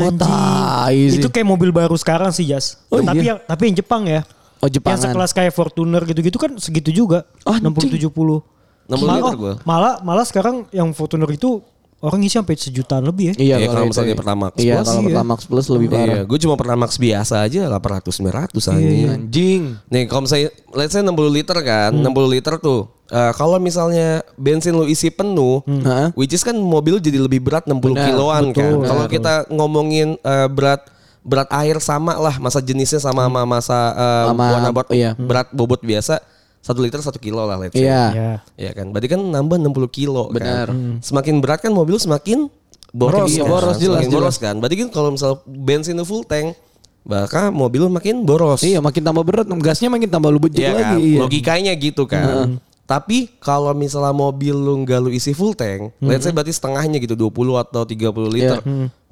Sih. Itu kayak mobil baru sekarang sih Jas. Oh, tapi iya? yang tapi yang Jepang ya. Oh, Jepangan. Yang sekelas kayak Fortuner gitu-gitu kan segitu juga. Anjing. 60 70. 60 malah, liter gua. malah malah sekarang yang Fortuner itu orang ngisi sampai sejutaan lebih ya. Iya Iya, kalau itu misalnya ya. Pertamax Iya Plus kalau iya. Pertamax Plus lebih parah. Iya, gue cuma pernah max biasa aja 800 900 Iya, anjing. Anjing. Nih, kalau misalnya let's say 60 liter kan, Hmm. 60 liter tuh. eh, kalau misalnya bensin lu isi penuh, Heeh. which is kan mobil jadi lebih berat 60 Benar, kiloan kan. betul, Kalau betul. kita ngomongin eh, berat berat air sama lah, masa jenisnya sama sama masa eh, Sama, warna bot- iya. berat bobot biasa, satu liter satu kilo lah let's say. Iya. Iya. Ya kan, berarti kan nambah 60 kilo Benar. kan. Semakin berat kan mobil semakin boros Makin kan. boros, jelas, Semakin boros kan. Berarti kan kalau misal bensin full tank, maka mobil makin boros. Iya makin tambah berat, gasnya makin tambah lu Iya kan? lagi. Iya. Logikanya gitu kan. Tapi kalau misalnya mobil lu nggak lu isi full tank, let's say berarti setengahnya gitu 20 atau 30 liter.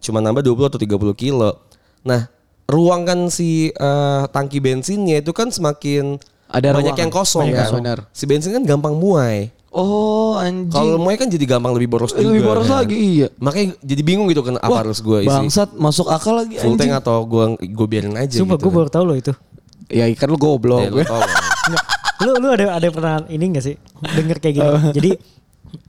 Cuma nambah 20 atau 30 kilo. Nah, ruangan si eh, tangki bensinnya itu kan semakin Ada banyak ruangan. yang kosong Iya, kan. benar. Si bensin kan gampang muai. Oh anjing. Kalau muai kan jadi gampang lebih boros juga. lebih boros kan. lagi iya. Makanya jadi bingung gitu kan apa harus gue isi Bangsat masuk akal lagi full anjing. tank atau gue gue biarin aja Sumpah gitu. gue baru tahu loh itu. Ya kan lu goblok. Ya, lu tau lah. *laughs* Nggak. lu lu ada ada pernah ini gak sih denger kayak gitu? Jadi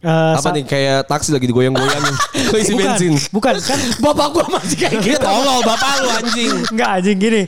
eh, apa nih kayak taksi lagi digoyang-goyangin. Gue *laughs* isi bukan, bensin. Bukan kan *laughs* Bapak gua masih kayak gitu. tolol bapak lu anjing. *laughs* Enggak anjing gini.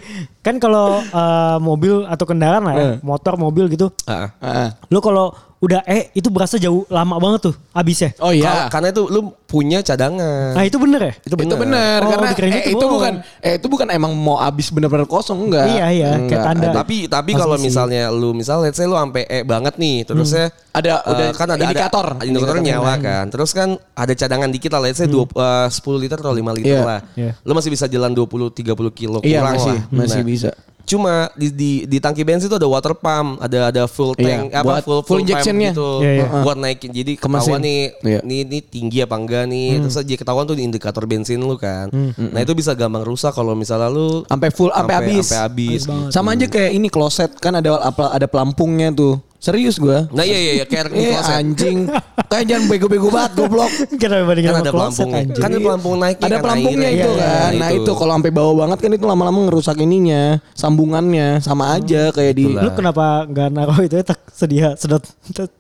Kan kalau eh, mobil atau kendaraan lah ya, motor, mobil gitu. Ah. Heeh. Lu kalau udah eh itu berasa jauh lama banget tuh habisnya. Oh iya. karena itu lu punya cadangan. Nah itu bener ya? itu Itu benar Oh, karena eh, itu itu bukan eh itu bukan emang mau habis benar-benar kosong enggak. Iya, iya, kayak Enggak, tanda. ada- Tapi tapi kalau misalnya lu misal let's say lu sampai E banget nih, terusnya Ada eh, udah kan ada indikator. ada, indikator nyala kan. Terus kan ada cadangan dikit lah, let's say dua, eh, 10 liter atau 5 liter Iya. lah. Iya. Lu masih bisa jalan 20 30 kilo Iya kurang masih lah. masih Nah, bisa. Cuma di, di di tangki bensin itu ada water pump, ada ada full Iya, tank, apa buat full full pump injectionnya. gitu, Iya, iya. buat naikin. Jadi ketahuan nih, Iya. nih nih tinggi apa enggak nih. Terus aja ketahuan tuh di indikator bensin lu kan. Nah itu bisa gampang rusak kalau misalnya lu Sampai full sampai habis. sampai habis. gitu. Sama aja kayak ini kloset kan ada ada pelampungnya tuh. Serius gua. Nah iya iya, iya kayak di Eh kloset. anjing. Kayak jangan bego-bego banget goblok. *laughs* Kenapa bandingin Kan sama ada kloset, pelampungnya. anjing? Kan ada pelampung naiknya Ada kan pelampungnya itu Iya, kan. Nah itu kalau sampai bawah banget kan itu lama-lama ngerusak ininya, sambungannya sama aja kayak di Lu kenapa nggak naruh itu ya tak sedia sedot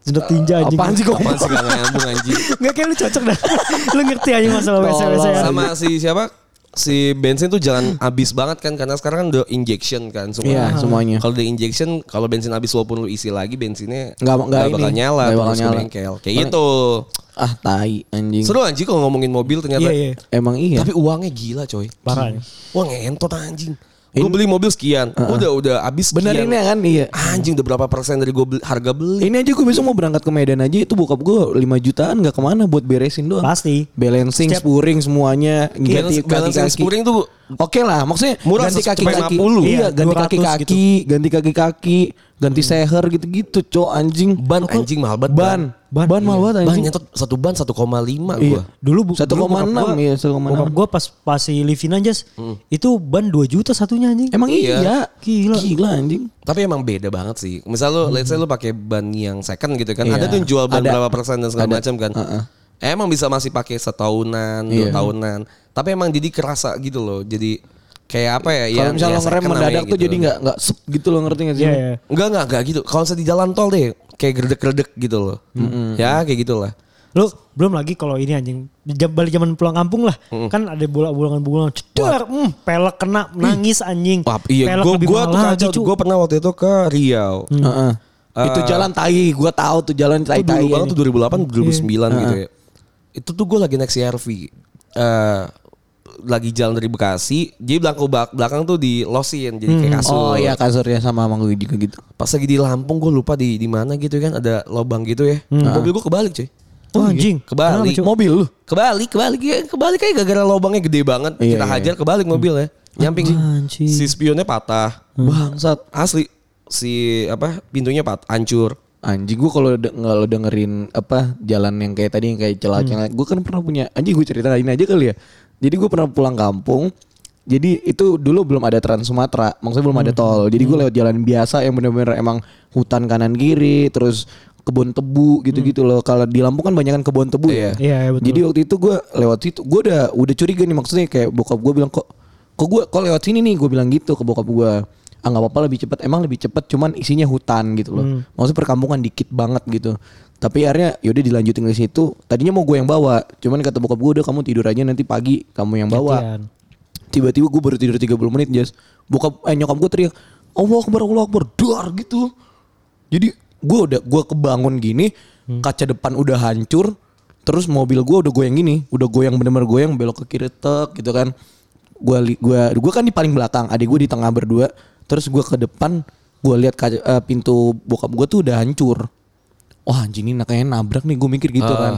sedot tinja anjing? apaan sih kok? Apaan sih gak nyambung anjing. Nggak kayak lu cocok dah. *laughs* lu ngerti aja masalah WC WC. Tolong. Sama si siapa? Si bensin tuh jangan habis banget kan karena sekarang kan udah injection kan semua. Iya, semuanya. Kalau udah injection, kalau bensin habis walaupun lu isi lagi bensinnya Nggak- nggak bakal ini. nyala, Nggak bakal nyala. bengkel. Kayak gitu. Ah tai anjing. Seru anjing kalau ngomongin mobil ternyata. Iya iya. Emang iya. Tapi uangnya gila coy. Parah nih. Wah ngentot anjing. Gue beli mobil sekian, udah udah habis sekian. Bener ini kan iya. Anjing udah berapa persen dari gue harga beli? Ini aja gue besok mau berangkat ke Medan aja itu bokap gue 5 jutaan nggak ke mana buat beresin doang. Pasti. Balancing, Setiap- spuring semuanya, ganti Balance- balancing spuring tuh Oke lah, maksudnya Murah, ganti 150. kaki-kaki. Iya, Iya, ganti 200 kaki-kaki, ganti kaki-kaki, ganti seher gitu-gitu, cok anjing. ban anjing mahal banget. Ban, ban, ban mahal banget Ban anjing. nyetot satu ban 1,5 Iya. gua. Dulu bu, 1,6 dulu bokap gua- iya, 1,6. Bokap gue pas pas si Livina Jas, itu ban 2 juta satunya anjing. Emang iya. Gila. Gila anjing. Tapi emang beda banget sih. Misal lu, let's say lu pakai ban yang second gitu kan. Iya. Ada tuh yang jual ban Ada. berapa persen dan segala macam kan. Heeh. Emang bisa masih pakai setahunan, dua Iya. tahunan. Tapi emang jadi kerasa gitu loh. Jadi kayak apa ya? Kalau yang- misalnya ya lo ngerem mendadak tuh gitu. jadi nggak nggak gitu lo ngerti nggak sih? Iya iya. Enggak enggak enggak gitu. Kalau misalnya di jalan tol deh kayak gredek-gredek gitu loh. Ya kayak gitulah. Lu belum lagi kalau ini anjing balik zaman pulang kampung lah. Kan ada bola-bola-bola cedar, hmm, pelek kena nangis anjing. Wah, iya, pelek gua lebih gua tuh kacau. cu. Gue pernah waktu itu ke Riau. Heeh. itu jalan tai, gue tahu tuh jalan tai Itu tai. dulu banget tuh 2008 2009 gitu ya. Itu tuh gue lagi naik CRV. Eh lagi jalan dari Bekasi, jadi belakang belakang tuh di losin jadi kayak kasur. Oh iya kasur ya sama sama gue juga gitu. Pas lagi di Lampung gue lupa di di mana gitu kan ada lobang gitu ya. Mobil gue kebalik cuy. Oh, anjing. Kebalik. Kenapa? Mobil lu? Kebalik, kebalik ya, kebalik kayak gara-gara lobangnya gede banget. Iya, Kita iya, hajar kebalik mobil ya. Nyamping Anjing. si spionnya patah. Bangsat. Asli si apa pintunya pat hancur. Anjing gue kalau de- kalau dengerin apa jalan yang kayak tadi yang kayak celah-celah, gue kan pernah punya anjing gue ceritain aja kali ya. Jadi gue pernah pulang kampung. Jadi itu dulu belum ada Trans Sumatera, maksudnya belum ada tol. Jadi gue lewat jalan biasa yang bener-bener emang hutan kanan kiri, terus kebun tebu gitu-gitu loh. Kalau di Lampung kan banyak kan kebun tebu ya. Iya, iya, betul. Jadi waktu itu gue lewat situ, gue udah udah curiga nih maksudnya kayak bokap gue bilang kok kok gue kok lewat sini nih gue bilang gitu ke bokap gue. Ah nggak apa-apa lebih cepat. Emang lebih cepat cuman isinya hutan gitu loh. Maksudnya perkampungan dikit banget gitu. Tapi akhirnya yaudah dilanjutin ke situ. Tadinya mau gue yang bawa cuman kata bokap gue udah kamu tidur aja nanti pagi kamu yang bawa. Tiba-tiba gue baru tidur 30 menit jas. Bokap eh nyokap gue teriak Allah akbar Allah akbar. Dar gitu. Jadi gue udah gue kebangun gini kaca depan udah hancur terus mobil gue udah goyang gini udah goyang bener-bener goyang belok ke kiri tek gitu kan. Gue gue gue kan di paling belakang adik gue di tengah berdua terus gue ke depan gue lihat kaca eh, pintu bokap gue tuh udah hancur. Wah anjing ini kayaknya nabrak nih gue mikir gitu Ah. kan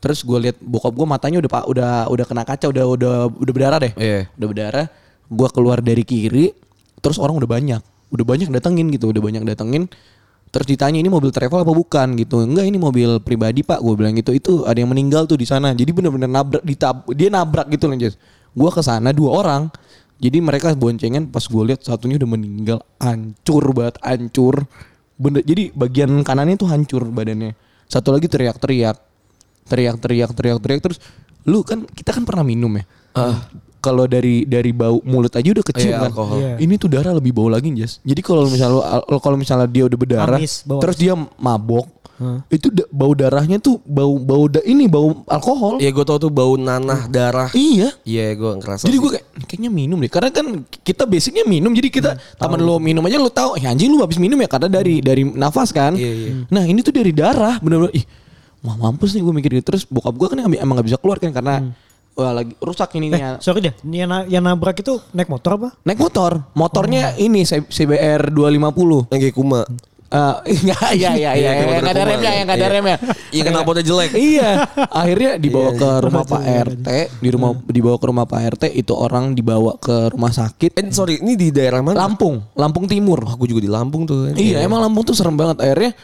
terus gue lihat bokap gue matanya udah pak udah udah kena kaca udah udah udah berdarah deh. Iya. udah berdarah gue keluar dari kiri terus orang udah banyak. Udah banyak datengin gitu udah banyak datengin. Terus ditanya ini mobil travel apa bukan? Gitu. Enggak ini mobil pribadi pak. Gue bilang gitu itu ada yang meninggal tuh di sana. Jadi bener-bener nabrak ditab dia nabrak gitu loh Jess. Gue ke sana dua orang jadi mereka boncengan pas gue lihat satunya udah meninggal hancur banget hancur. Bener jadi bagian kanannya tuh hancur badannya. Satu lagi teriak-teriak teriak-teriak teriak-teriak terus lu kan kita kan pernah minum ya? Kalau dari dari bau mulut aja udah kecium Iya, kan? alkohol. Iya. ini tuh darah lebih bau lagi Jas jadi kalau misalnya kalau misalnya dia udah berdarah Amis, bau terus dia mabok itu da- bau darahnya tuh bau bau da- ini bau alkohol. Iya gue tau tuh bau nanah darah. iya. Iya gue ngerasa. jadi gue kayak kayaknya minum deh. Karena kan kita basicnya minum jadi kita taman lo minum aja lo tahu eh anjing lu habis minum ya karena dari dari nafas kan. Iya, iya. nah ini tuh dari darah bener-bener ih wah mampus nih gue mikir gitu. Terus bokap gue kan emang gak bisa keluar kan karena wah lagi rusak ini Eh, sorry deh, yang, yang nabrak itu naik motor apa? naik motor. Motornya ini C- CBR 250 yang kayak kuma. Eh, enggak, *laughs* iya, iya, iya, Iya, yang motor nggak ada remnya, yang ada Iya. remnya. Iya kenapa udah jelek? Iya, akhirnya dibawa ke rumah Pak Iya. RT, di rumah dibawa ke rumah Pak RT, itu orang dibawa ke rumah sakit. Eh sorry ini di daerah mana? Lampung, Lampung Timur. Wah gue juga di Lampung tuh. Iya, emang Lampung tuh serem banget. Akhirnya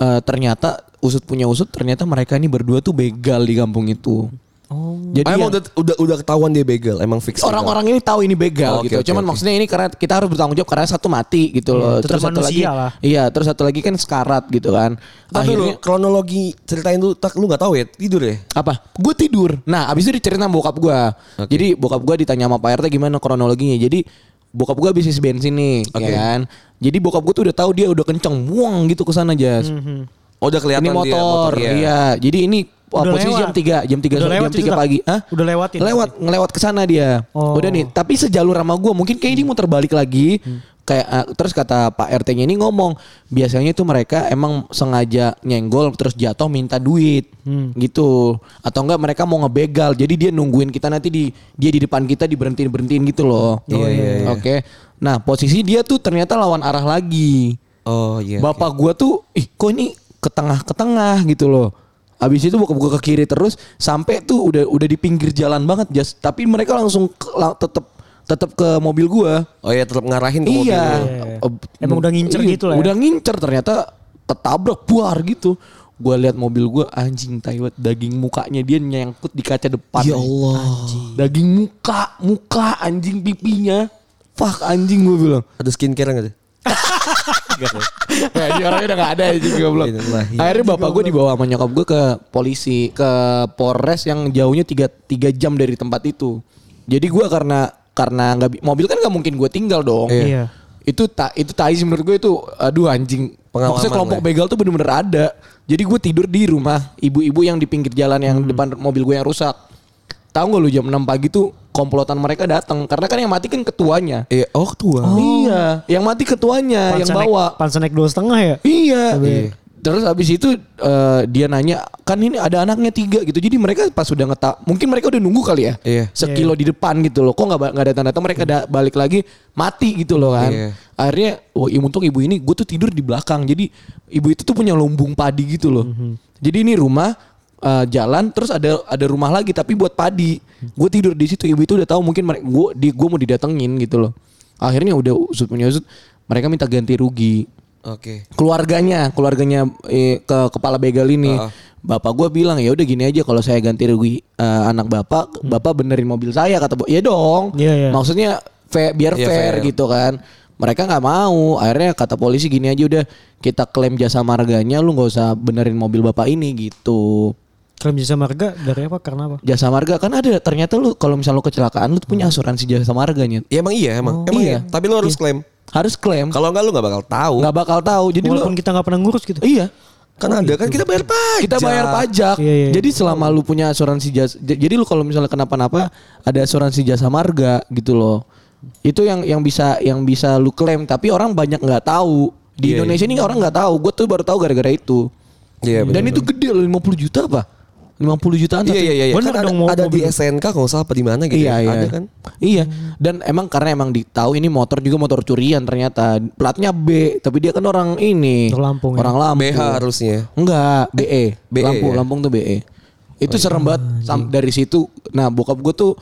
eh, ternyata usut punya usut, ternyata mereka ini berdua tuh begal di kampung itu. Oh. Jadi Ah, emang yang- udah, udah udah ketahuan dia begal, emang fix. orang-orang ini tahu ini begal Oh, gitu. oke, Cuman oke. maksudnya ini karena kita harus bertanggung jawab karena satu mati gitu loh. tetap terus satu lagi lah. Iya, terus satu lagi kan sekarat gitu kan. Tapi lu Akhirnya kronologi ceritain dulu, tak lu nggak tahu ya tidur ya? apa? Gue tidur. Nah, abis itu diceritain sama bokap gue. Jadi bokap gue ditanya sama Pak RT gimana kronologinya. Jadi bokap gue habis isi bensin nih, Oke. ya kan. Jadi bokap gue tuh udah tahu dia udah kenceng, buang gitu ke sana Jas. Oh udah kelihatan Ini dia motor, ya. iya. Jadi ini Udah posisi lewat. jam 3, jam 3 Udah jam lewat 3 itu, Tak? pagi. Hah? Udah lewatin Lewat, ngelewat ke sana dia. Oh. Udah nih, tapi sejalur sama gue, mungkin kayaknya dia muter balik lagi. Kayak eh, terus kata Pak RT-nya ini ngomong, biasanya tuh mereka emang sengaja nyenggol terus jatuh minta duit. Gitu. Atau enggak mereka mau ngebegal. Jadi dia nungguin kita nanti di dia di depan kita diberhentiin-berhentiin gitu loh. Iya, iya, iya. Oke. Nah, posisi dia tuh ternyata lawan arah lagi. Oh iya. Bapak gua tuh, ih kok ini ke tengah ke tengah gitu loh. Habis itu bokap gua ke kiri terus sampai tuh udah udah di pinggir jalan banget jas. Tapi mereka langsung tetep tetep ke mobil gua. Oh iya tetap ngarahin ke mobil Iya. Iya. Eh, Emang udah ngincer iya, gitu lah ya? Udah ngincer ternyata ketabrak buar gitu. Gua lihat mobil gua anjing taiwat daging mukanya dia nyangkut di kaca depan. Ya Allah. Daging muka, muka anjing pipinya. Fuck anjing gua bilang. Ada skincare nggak sih? Ya, ini orangnya udah gak ada anjing goblok. Innalillahi. Akhirnya bapak gue dibawa sama nyokap gue ke polisi, ke Polres yang jauhnya 3 tiga jam dari tempat itu. Jadi gue karena karena nggak bi- mobil kan nggak mungkin gue tinggal dong. Iya. Itu tak itu tai sih menurut gue itu aduh anjing. Pengalaman Maksudnya kelompok lah ya. begal tuh bener-bener ada. Jadi gue tidur di rumah ibu-ibu yang di pinggir jalan yang depan mobil gue yang rusak. Tahu gak lu jam 6 pagi tuh komplotan mereka datang karena kan yang mati kan ketuanya. Iya. Oh tua. Iya, yang mati ketuanya yang Pansa naik- bawa. Pansa naik dua setengah ya? Iya. Iya. Terus habis itu eh, dia nanya kan ini ada anaknya tiga gitu. Jadi mereka pas sudah ngetak, mungkin mereka udah nunggu kali ya. Iya. Sekilo di depan gitu loh. Kok nggak nggak ada tanda-tanda mereka da- balik lagi mati gitu loh kan. Iya. Akhirnya, wah iya, untung ibu ini gue tuh tidur di belakang. Jadi ibu itu tuh punya lumbung padi gitu loh. Jadi ini rumah eh, jalan terus ada ada rumah lagi tapi buat padi. Gue tidur di situ. Ibu itu udah tahu mungkin mereka gue di gue mau didatengin gitu loh. Akhirnya udah usut punya usut mereka minta ganti rugi Oke. keluarganya keluarganya eh, ke kepala begal ini Heeh. bapak gue bilang ya udah gini aja kalau saya ganti rugi eh, anak bapak bapak benerin mobil saya kata bu ya dong Iya, iya. maksudnya fair, biar Iya, fair, fair. gitu kan mereka nggak mau akhirnya kata polisi gini aja udah kita klaim jasa marganya lu nggak usah benerin mobil bapak ini gitu Klaim jasa marga dari apa? Karena apa? jasa marga kan ada ternyata lu kalau misalnya lu kecelakaan lu tuh punya asuransi jasa marganya Ya emang iya emang. Oh. emang Iya. iya. Tapi lo harus klaim. Harus klaim. Kalau enggak lu nggak bakal tahu. nggak bakal tahu. Jadi lu Walaupun kita nggak pernah ngurus gitu. iya. Kan ada kan kita bayar pajak. Kita bayar pajak. Iya, iya, iya. Jadi selama lu punya asuransi jasa jadi lu kalau misalnya kenapa-napa ada asuransi jasa marga gitu loh. Itu yang yang bisa yang bisa lu klaim tapi orang banyak nggak tahu. Di Iya, Indonesia ini orang nggak tahu. Gue tuh baru tahu gara-gara itu. Iya, Dan bener, itu gede loh 50 juta apa? 50 jutaan Iya satu- iya iya. Bener Kan ada, dong, mau- ada di mobil. SNK kalau nggak salah apa di mana gitu. Iya ya. iya. Ada kan? Iya. Dan emang karena emang ditahu ini motor juga motor curian ternyata. Platnya B, tapi dia kan orang ini. Orang Lampung ya? Orang Lampung. BH harusnya. Enggak, BE. BE, Lampung, ya? Lampung tuh BE. Itu serem banget dari situ. Nah, bokap gue tuh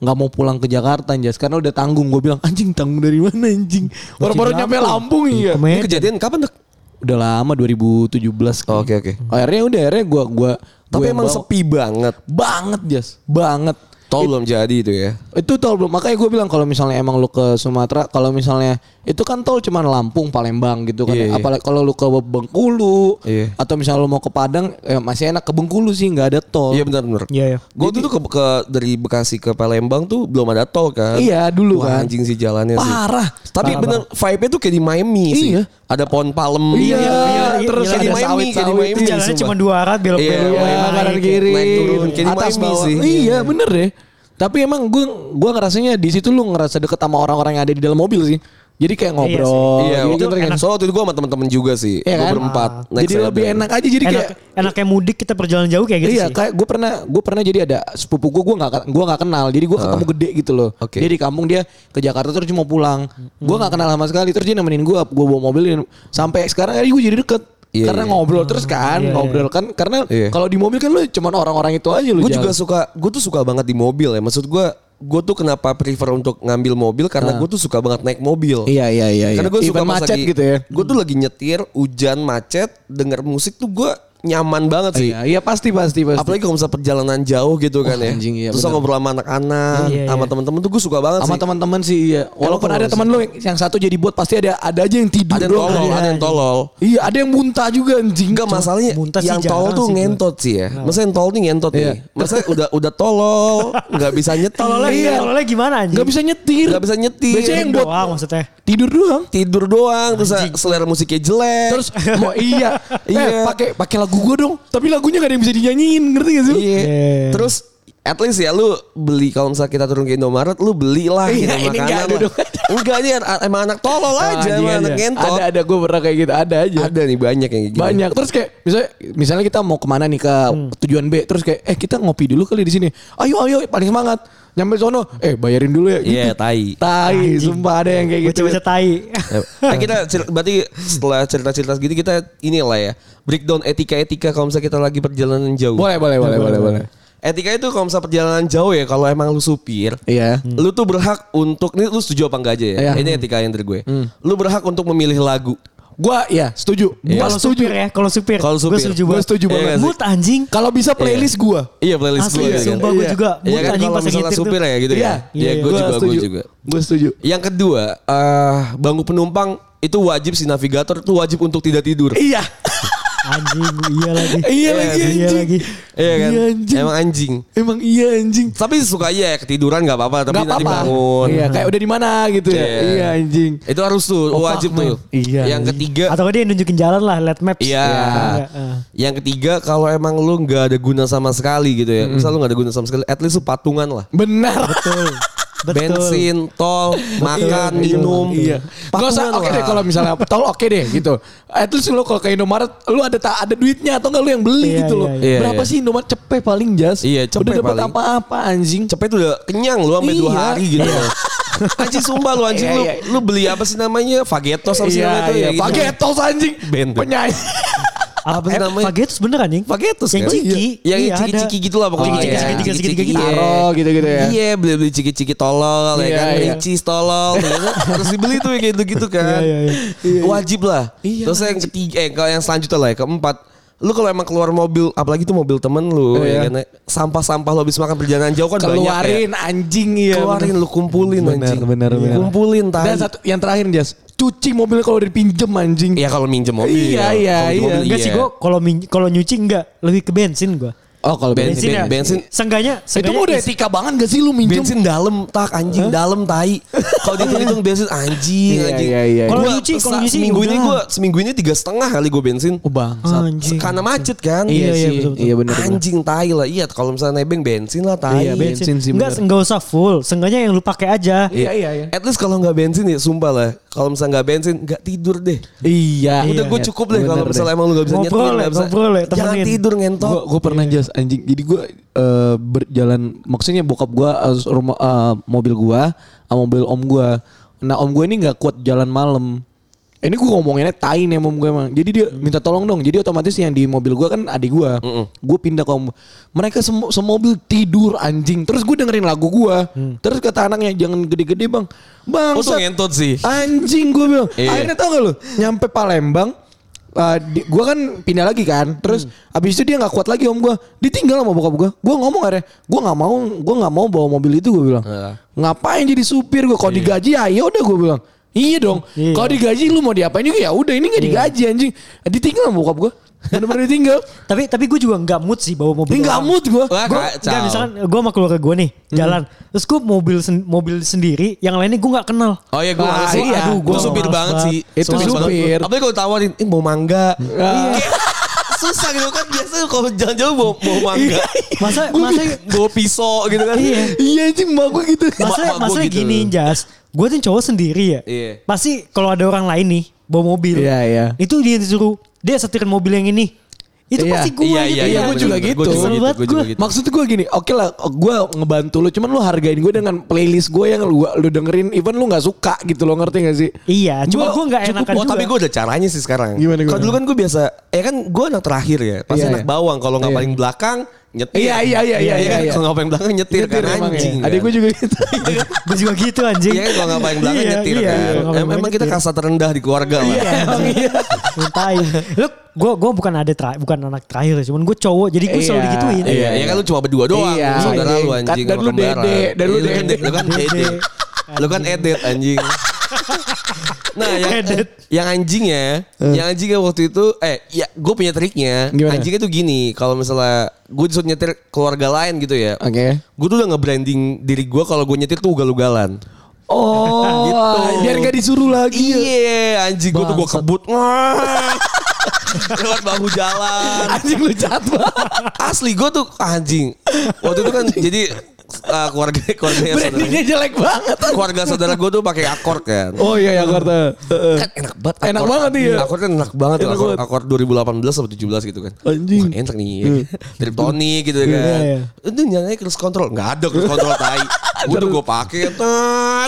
nggak mau pulang ke Jakarta anjas karena udah tanggung gue bilang anjing tanggung dari mana anjing orang baru nyampe Lampung iya Ini kejadian kapan dek? Udah lama 2017 Oh, Oke oke. akhirnya udah akhirnya gue gua Tapi gua emang bawa. sepi banget. banget jas banget Tol belum jadi itu ya. itu tol belum makanya gue bilang kalau misalnya emang lu ke Sumatera kalau misalnya itu kan tol cuman Lampung Palembang gitu kan Iya, iya. apalagi kalau lu ke Bengkulu Iya. atau misalnya lu mau ke Padang ya masih enak ke Bengkulu sih nggak ada tol Iya benar benar. Iya, iya. Gue tuh ke, ke dari Bekasi ke Palembang tuh belum ada tol kan. Iya, dulu Wah, kan. anjing sih jalannya sih. Parah. Tapi Parah, bener vibe-nya tuh kayak di Miami sih. Iya. Ada pohon palem. Iya, iya, terus iya, kayak di ada Miami, kayak di Miami. Itu jalannya cuma dua arah belok Iya, belok iya, naik, kanan kiri naik turun, kayak di atas Miami bawah. sih. Iya bener deh. Tapi emang gue gua ngerasanya di situ lu ngerasa deket sama orang-orang yang ada di dalam mobil sih. Jadi kayak ngobrol. Iya, gitu, waktu kan. So waktu itu gue sama temen-temen juga sih. Iya kan? berempat. naik Jadi lebih enak aja. Jadi Enak, kayak enak kayak mudik kita perjalanan jauh kayak gitu iya, sih. kayak gue pernah gue pernah jadi ada sepupu gue gue nggak gua nggak kenal. Jadi gue ketemu gede gitu loh. Oke. Dia di kampung dia ke Jakarta terus cuma pulang. Gue nggak kenal sama sekali. Terus dia nemenin gue. Gue bawa mobil sampai sekarang gue jadi deket. Iya, karena iya. ngobrol terus kan, Iya, iya. ngobrol kan karena Iya. kalau di mobil kan lu cuman orang-orang itu aja lu Gue juga suka, gue tuh suka banget di mobil ya. Maksud gue, gue tuh kenapa prefer untuk ngambil mobil karena gue tuh suka banget naik mobil. Iya iya iya. Karena iya. gue suka macet lagi, gitu ya. Gue tuh lagi nyetir, hujan, macet, denger musik tuh gue nyaman banget sih. Iya iya pasti pasti pasti. Apalagi kalau misalnya perjalanan jauh gitu kan ya. anjing, iya, Terus bener. ngobrol sama anak-anak, Iya, sama iya. temen-temen tuh gue suka banget sama sih. teman-teman sih iya. Walaupun ada teman lu yang, yang satu jadi bot pasti ada ada aja yang tidur Ada yang doang. tolol, Iya. ada yang tolol. Iya, ada yang muntah juga anjing. Enggak masalahnya muntah sih yang tolol tuh sih ngentot sih ya. Maksudnya yang tolol nih ngentot Iya. nih. Maksudnya udah udah tolol, nggak bisa nyetir. Tololnya, Iya. tololnya gimana anjing? Nggak bisa nyetir. Nggak bisa nyetir. Biasanya yang bot doang maksudnya. tidur doang. tidur doang terus selera musiknya jelek. Terus mau iya, *laughs* Iya. iya, pakai pakai lagu gue dong. Tapi lagunya gak ada yang bisa dinyanyiin, ngerti gak sih? Iya. Iya. Terus at least ya lu beli kalau misalnya kita turun ke Indomaret lu belilah Iya, gitu ini makanan nggak ada lah. dong. Enggak nih emang anak tolol Ah, aja, anjing emang anak ngentot. Ada ada gue pernah kayak gitu, ada aja. Ada nih banyak yang kayak gitu. Banyak. Terus kayak misalnya misalnya kita mau ke mana nih ke tujuan B, terus kayak eh kita ngopi dulu kali di sini. Ayo ayo paling semangat. Nyampe sono, eh bayarin dulu ya. Iya, Gitu. tai. Tai, sumpah ada yang kayak gitu. Baca-baca tai. Nah, kita berarti setelah cerita-cerita gitu kita inilah ya breakdown etika-etika kalau misalnya kita lagi perjalanan jauh. Boleh, boleh, boleh, boleh, boleh. Etika itu kalau misalnya perjalanan jauh ya kalau emang lu supir, Iya. lu tuh berhak untuk ini lu setuju apa enggak aja ya? Iya. Ini etika yang dari gue. Lu berhak untuk memilih lagu. Gua ya setuju. Gua Kalau setuju. supir ya, kalau supir. Kalau Gue supir. setuju Gua banget. setuju Iya banget. nggak sih? Mood anjing. Kalau bisa playlist gua. Iya playlist Asli, gue. ya, kan. sumpah gue Iya. juga. Iya Mood kan anjing pas tuh. supir ya gitu Iya. ya. Iya, gue Gua juga, gue setuju. juga. Gue setuju. Yang kedua, eh bangku penumpang itu wajib si navigator itu wajib untuk tidak tidur. Iya. *laughs* Anjing, iya lagi. Iya lagi Iya lagi. Iya kan? Iya anjing. Emang anjing. Emang iya anjing. Tapi suka aja ya ketiduran nggak apa-apa, tapi Gak nanti bangun. Iya, kayak udah di mana gitu ya. Iya. Iya anjing. Itu harus tuh Oh, wajib tuh. Iya, Yang ketiga, Atau dia nunjukin jalan lah, lihat maps. Iya. Iya, eh. Yang ketiga kalau emang lu nggak ada guna sama sekali gitu ya. Misal lu nggak ada guna sama sekali, at least lu patungan lah. Benar. Betul. *laughs* Betul. Bensin, tol, makan, Iya, minum. Iya. Gak usah oke lah. deh kalau misalnya tol oke deh gitu. At least lu kalau ke Indomaret lu ada tak ada duitnya atau enggak lu yang beli Iya, gitu iya, loh. iya. Berapa Iya, sih Indomaret cepet paling jas? Iya, cepet Udah dapat apa-apa anjing. Cepet tuh udah kenyang lu sampai dua Iya. hari gitu. *laughs* anjing sumpah lu anjing Iya, lu, iya. lu beli apa sih namanya? Fagetos apa sih Iya, namanya iya. ya gitu. Pagetos anjing. Penyanyi. *laughs* Apa sih Eh, namanya? Fagetus bener anjing. Fagetus Yang kan? ciki. Yang Iya, ciki-ciki gitu lah pokoknya. Ciki-ciki, Iya, ciki-ciki segitiga gitu. Taro gitu-gitu ya. Iya beli-beli ciki-ciki tolol ya Iya, kan iya. Ricis tolol ya kan? *laughs* Terus dibeli tuh kayak gitu-gitu kan Iya, iya, iya. Wajib lah Iya, Terus yang ketiga Eh kalau yang selanjutnya lah ya Keempat Lu kalau emang keluar mobil Apalagi tuh mobil temen lu Oh, ya iya. kan Sampah-sampah lu habis makan perjalanan jauh kan banyak ya Keluarin anjing iya. Keluarin bener. lu kumpulin Benar, anjing benar, benar. Kumpulin Dan tai satu yang terakhir Jas, cuci mobil kalau udah dipinjem anjing. Iya kalau minjem mobil Iya, ya. iya, Kalau iya. mobil, Enggak sih gue kalau min- kalau nyuci enggak, lebih ke bensin gue. Oh kalau Bensin, bensin, ben- ya. bensin. Seenggaknya, Itu seenggaknya mah udah etika banget gak sih lu minjem? Bensin dalam tak anjing dalam tai Kalau dihitung-hitung *laughs* bensin anjing Iya, anjing. iya, iya. Kalau Gua nyuci, kalau nyuci seminggu ini gue seminggu ini tiga setengah kali gue bensin. Oh bangsat. Anjing. Karena macet kan. Iya, Iya, iya, sih. betul, betul. Iya benar. Anjing tai lah. Iya kalau misalnya nebeng bensin lah tai. Iya, bensin sih Enggak, enggak usah full. Seenggaknya yang lu pakai aja. Iya iya iya. At least kalau nggak bensin ya sumpah lah. Kalau misalnya nggak bensin nggak tidur deh. Iya. Udah gue cukup deh kalau misalnya emang lu gak bisa Ngobrol nyetir. ya, nggak bisa- ngobrol ya, Jangan tidur ngentot. Gue gue pernah jas anjing. Jadi gue eh, berjalan maksudnya bokap gue rumah eh, mobil gue sama mobil om gue. Nah om gue ini nggak kuat jalan malam. Ini gue ngomonginnya tai nih sama om gue emang. Jadi dia minta tolong dong. Jadi otomatis yang di mobil gue kan adik gue. Gue pindah ke. Mereka semo- semobil tidur anjing. Terus gue dengerin lagu gue. Terus kata anaknya jangan gede-gede bang. Bang. Oh ngentot sih. Anjing gue bilang. Iya. Akhirnya tau gak lu? Nyampe Palembang. Uh, gue kan pindah lagi kan. Terus abis itu dia nggak kuat lagi om gue. Ditinggal sama bokap gue. Gue ngomong akhirnya. Gue nggak mau. Gue nggak mau bawa mobil itu gue bilang. Iya. Ngapain jadi supir gue? Kalau digaji ya udah gue bilang. Iya dong. Iya. Kalau digaji lu mau diapain juga ya udah ini nggak digaji anjing. Ditinggal sama bokap gue. Bener-bener ditinggal. *laughs* Tapi tapi gue juga nggak mood sih bawa mobil. Nggak mood gue. Gue misalkan gue sama keluarga gue nih jalan. Terus gue mobil sen- mobil sendiri, yang lainnya gue nggak kenal. Oh iya gue Ah, sih. iya. Aduh gue Gua supir banget sih. Itu supir. Apalagi kalau tawarin, eh mau mangga. *laughs* Kayak Susah gitu kan biasanya kalau jalan-jalan bawa, bawa *laughs* mangga. Masa masa bawa pisau gitu kan. Iya. Iya anjing mak gue gitu. Gua masalah gitu. gini Jas Gue tuh cowok sendiri ya Iya. Pasti kalau ada orang lain nih Bawa mobil Iya, iya. Itu dia disuruh Dia setirin mobil yang ini Itu Iya. pasti gue Iya gitu iya Iya, iya. gua bener, juga bener. gitu. Gua juga gitu. Gua juga gitu. Maksud gue gini, oke lah, gue ngebantu lu, cuman lu hargain gue dengan playlist gue yang lu, lu dengerin, even lu nggak suka gitu lo ngerti gak sih? Iya Cuma Gua gue gak Cukup, enakan oh, juga tapi gue ada caranya sih sekarang. Gimana, gimana? Kalau dulu kan gue biasa, ya kan gue anak terakhir ya. Pasti Iya, anak iya. bawang. Kalau nggak Iya. paling belakang nyetir. Iya, iya, iya, iya, kan? iya, iya. Kalau nggak paling belakang nyetir, kan emang anjing. ya. Adik gue juga gitu. *laughs* Gue juga gitu anjing Iya kan kalau nggak paling belakang Iya, nyetir iya, kan. Emang kita nyetir. kasta terendah di keluarga lah. Iya Mintain Lu gue gue bukan ada terakhir bukan anak terakhir cuman gue cowok jadi gue selalu Iya. digituin Iya, iya kan lu cuma berdua doang. Iya, saudara anjing. lu Kan anjing. dan lu dede, dan lu Iya, dede. Lu kan dede. Lu kan edet anjing. Nah yang Edet. yang anjingnya, yang anjingnya waktu itu, eh ya gue punya triknya. Gimana? Anjingnya tuh gini, kalau misalnya gue disuruh nyetir keluarga lain gitu ya, Oke. gue tuh udah nge-branding diri gue kalau gue nyetir tuh ugal-ugalan. Oh, Gitu. biar gak disuruh lagi. ya. Iya, anjing gue tuh gue kebut. *laughs* Lewat bahu jalan. Anjing lu jahat banget. Asli gue tuh anjing. Waktu itu kan jadi uh, keluarga keluarga Brandingnya jelek banget. keluarga saudara gue tuh pakai akord kan. Oh iya ya Jakarta. Kan enak banget. Enak akord. banget iya. Akord kan enak banget. Enak akord, banget. akord 2018 sampai 17 gitu kan. Anjing. Wah, enak nih. Trip tonic gitu kan. Iya, iya. Itu nyalain cruise control. Nggak ada cruise control tai. *laughs* Udah gue pakai. tet,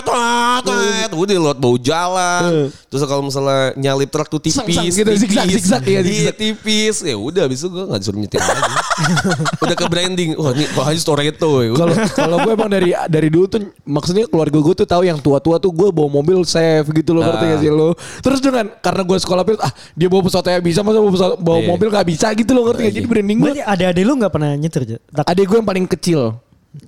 tet. Udah lewat bau jalan. Terus kalau misalnya nyalip truk tuh tipis. Gitu, zigzag, zigzag, iya, Iya zigzag. tipis. Ya udah abis itu gue gak disuruh nyetir lagi. *laughs* udah ke branding. Wah ini kok aja Toretto ya. Kalau kalau gue emang dari dari dulu tuh maksudnya keluarga gue tuh tahu yang tua-tua tuh gue bawa mobil safe gitu loh ngerti gak sih lo. Terus dengan karena gue sekolah pilot ah dia bawa pesawat ya bisa masa bawa, pesawat- bawa Iya. mobil gak bisa gitu loh ngerti gak Jadi branding gue adik-adik lu gak pernah nyetir aja adik gue yang paling kecil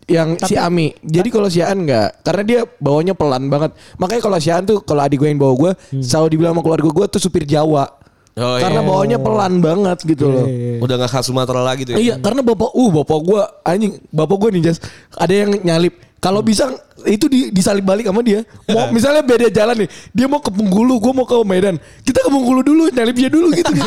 yang si Ami. Jadi kalau si Aan enggak karena dia bawanya pelan banget. Makanya kalau si Aan tuh kalau adik gue yang bawa gue selalu dibilang sama keluarga gue tuh supir Jawa. Oh, karena iya. bawanya pelan banget gitu loh. Udah gak khas Sumatera lagi tuh ya. Iya, karena bapak, uh bapak gua anjing, bapak gua nih Jas, ada yang nyalip. Kalau bisa itu di, disalip balik sama dia. Mau *laughs* misalnya beda jalan nih, dia mau ke Bengkulu, gua mau ke Medan. Kita ke Bengkulu dulu, nyalip dia dulu gitu. *laughs*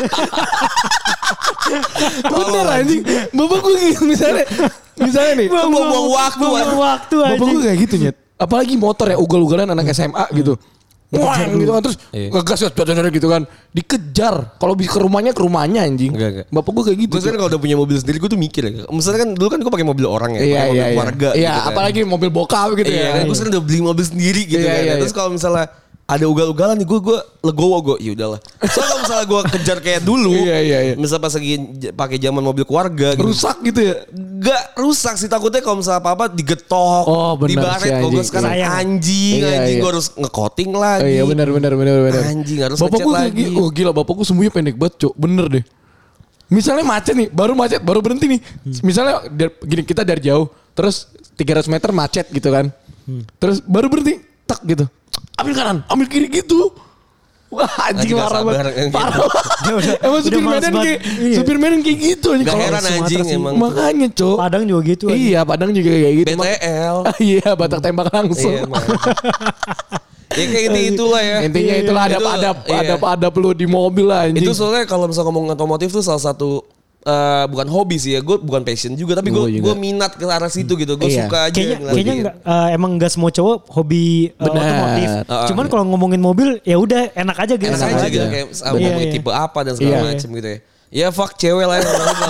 Bener anjing. Bapak gua gitu misalnya. Misalnya nih, Buang-buang waktu, Buang anjing. waktu bapak gua kayak gitu nyet. Apalagi motor ya ugal-ugalan anak SMA gitu. Wah, gitu kan terus Iya. ngegas ya, dadadada gitu kan. Dikejar. Kalau bisa ke rumahnya ke rumahnya anjing. Enggak, enggak. Bapak gua kayak gitu. Gue sekarang kalau udah punya mobil sendiri gue tuh mikir ya. Misalnya kan dulu kan gue pakai mobil orang ya, Iya mobil iya iya. keluarga. Iya, gitu kan. apalagi mobil bokap gitu Iya, ya. kan gue sekarang udah beli mobil sendiri gitu Iya, kan. iya, Terus iya. kalau misalnya ada ugal-ugalan nih gue gue legowo gue ya udahlah. Soalnya kalau misalnya gue kejar kayak dulu, Iya, iya, iya. Misal pas lagi pakai zaman mobil keluarga gitu. Rusak gitu ya. Gak rusak sih takutnya kalau misalnya apa-apa digetok, Oh, benar dibaret. Kalau gue anjing. sekarang Sayang. anjing, Iya, anjing iya. gue harus ngecoating lagi. Oh iya benar benar benar benar. Anjing, harus bapak ngecat gua kayak lagi. gi- Oh gila bapak gua sembunyi pendek banget cok. Bener deh. Misalnya macet nih, baru macet, baru berhenti nih. Misalnya gini kita dari jauh, terus 300 meter macet gitu kan. Terus baru berhenti, tak gitu. Ambil kanan, ambil kiri gitu. Wah anjing marah banget. Parah. Emang udah supir Medan kayak Iya. supir Medan kayak gitu anjing. Gak heran anjing emang. Makanya cok. Padang juga gitu anjing. Iya Padang juga kayak gitu. BTL. *laughs* iya batak tembak langsung. Iya, emang. *laughs* Ya kayak gitu itulah ya. Intinya itulah ada Itu, ada iya. ada ada perlu di mobil lah anjing. Itu soalnya kalau misalnya ngomong otomotif tuh salah satu eh, bukan hobi sih ya, gue bukan passion juga, tapi gue gue minat ke arah situ gitu, gue Iya. suka aja. Kayaknya kayaknya dia. enggak eh, emang enggak semua cowok hobi eh, Benar. otomotif. Ah, Cuman iya. kalau ngomongin mobil ya udah enak aja gitu. enak Enak aja aja. gitu kayak Iya, ngomongin iya. tipe apa dan segala Iya. macem gitu ya. Ya fuck cewek ya.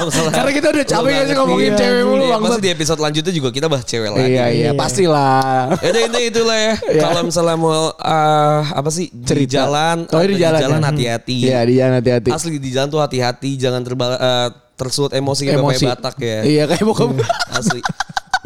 misalnya- Karena kita udah capek gak sih ngomongin ngerti. cewek mulu Iya. Pasti di episode selanjutnya juga kita bahas cewek lagi. Iya iya Iya. pastilah. Ya itu itulah ya. *laughs* Iya. Kalau misalnya mau eh, apa sih di Cerita. jalan, Oh, di jalan, ya. hati-hati. Iya di jalan hati-hati. Asli di jalan tuh hati-hati, jangan terbal eh, tersulut emosi kayak Emosi. Bapak Batak ya. Iya kayak bokap. Asli.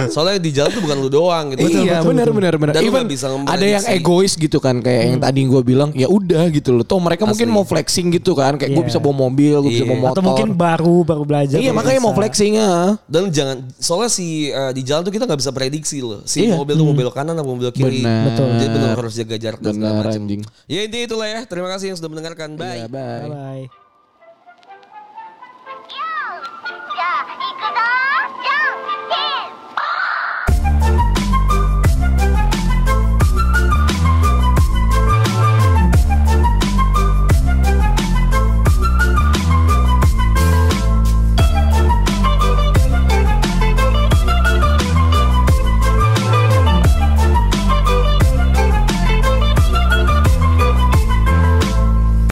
Soalnya di jalan tuh bukan lu doang gitu. iya benar benar benar. Even bisa ada yang egois gitu kan kayak yang tadi gue bilang ya udah gitu loh. Toh mereka mungkin Asli. mau flexing gitu kan kayak gue Iya. bisa bawa mobil, gue bisa Iya. bawa motor. Atau mungkin baru baru belajar. Iya baru makanya mau bisa. flexing ya. Dan jangan soalnya si eh, di jalan tuh kita nggak bisa prediksi loh. Si Iya. mobil tuh mau belok kanan atau mau belok kiri. Benar. Betul. Jadi benar harus jaga jarak dan segala Benar macam. Ya intinya itulah ya. Terima kasih yang sudah mendengarkan. Bye. Iya, bye. Bye bye.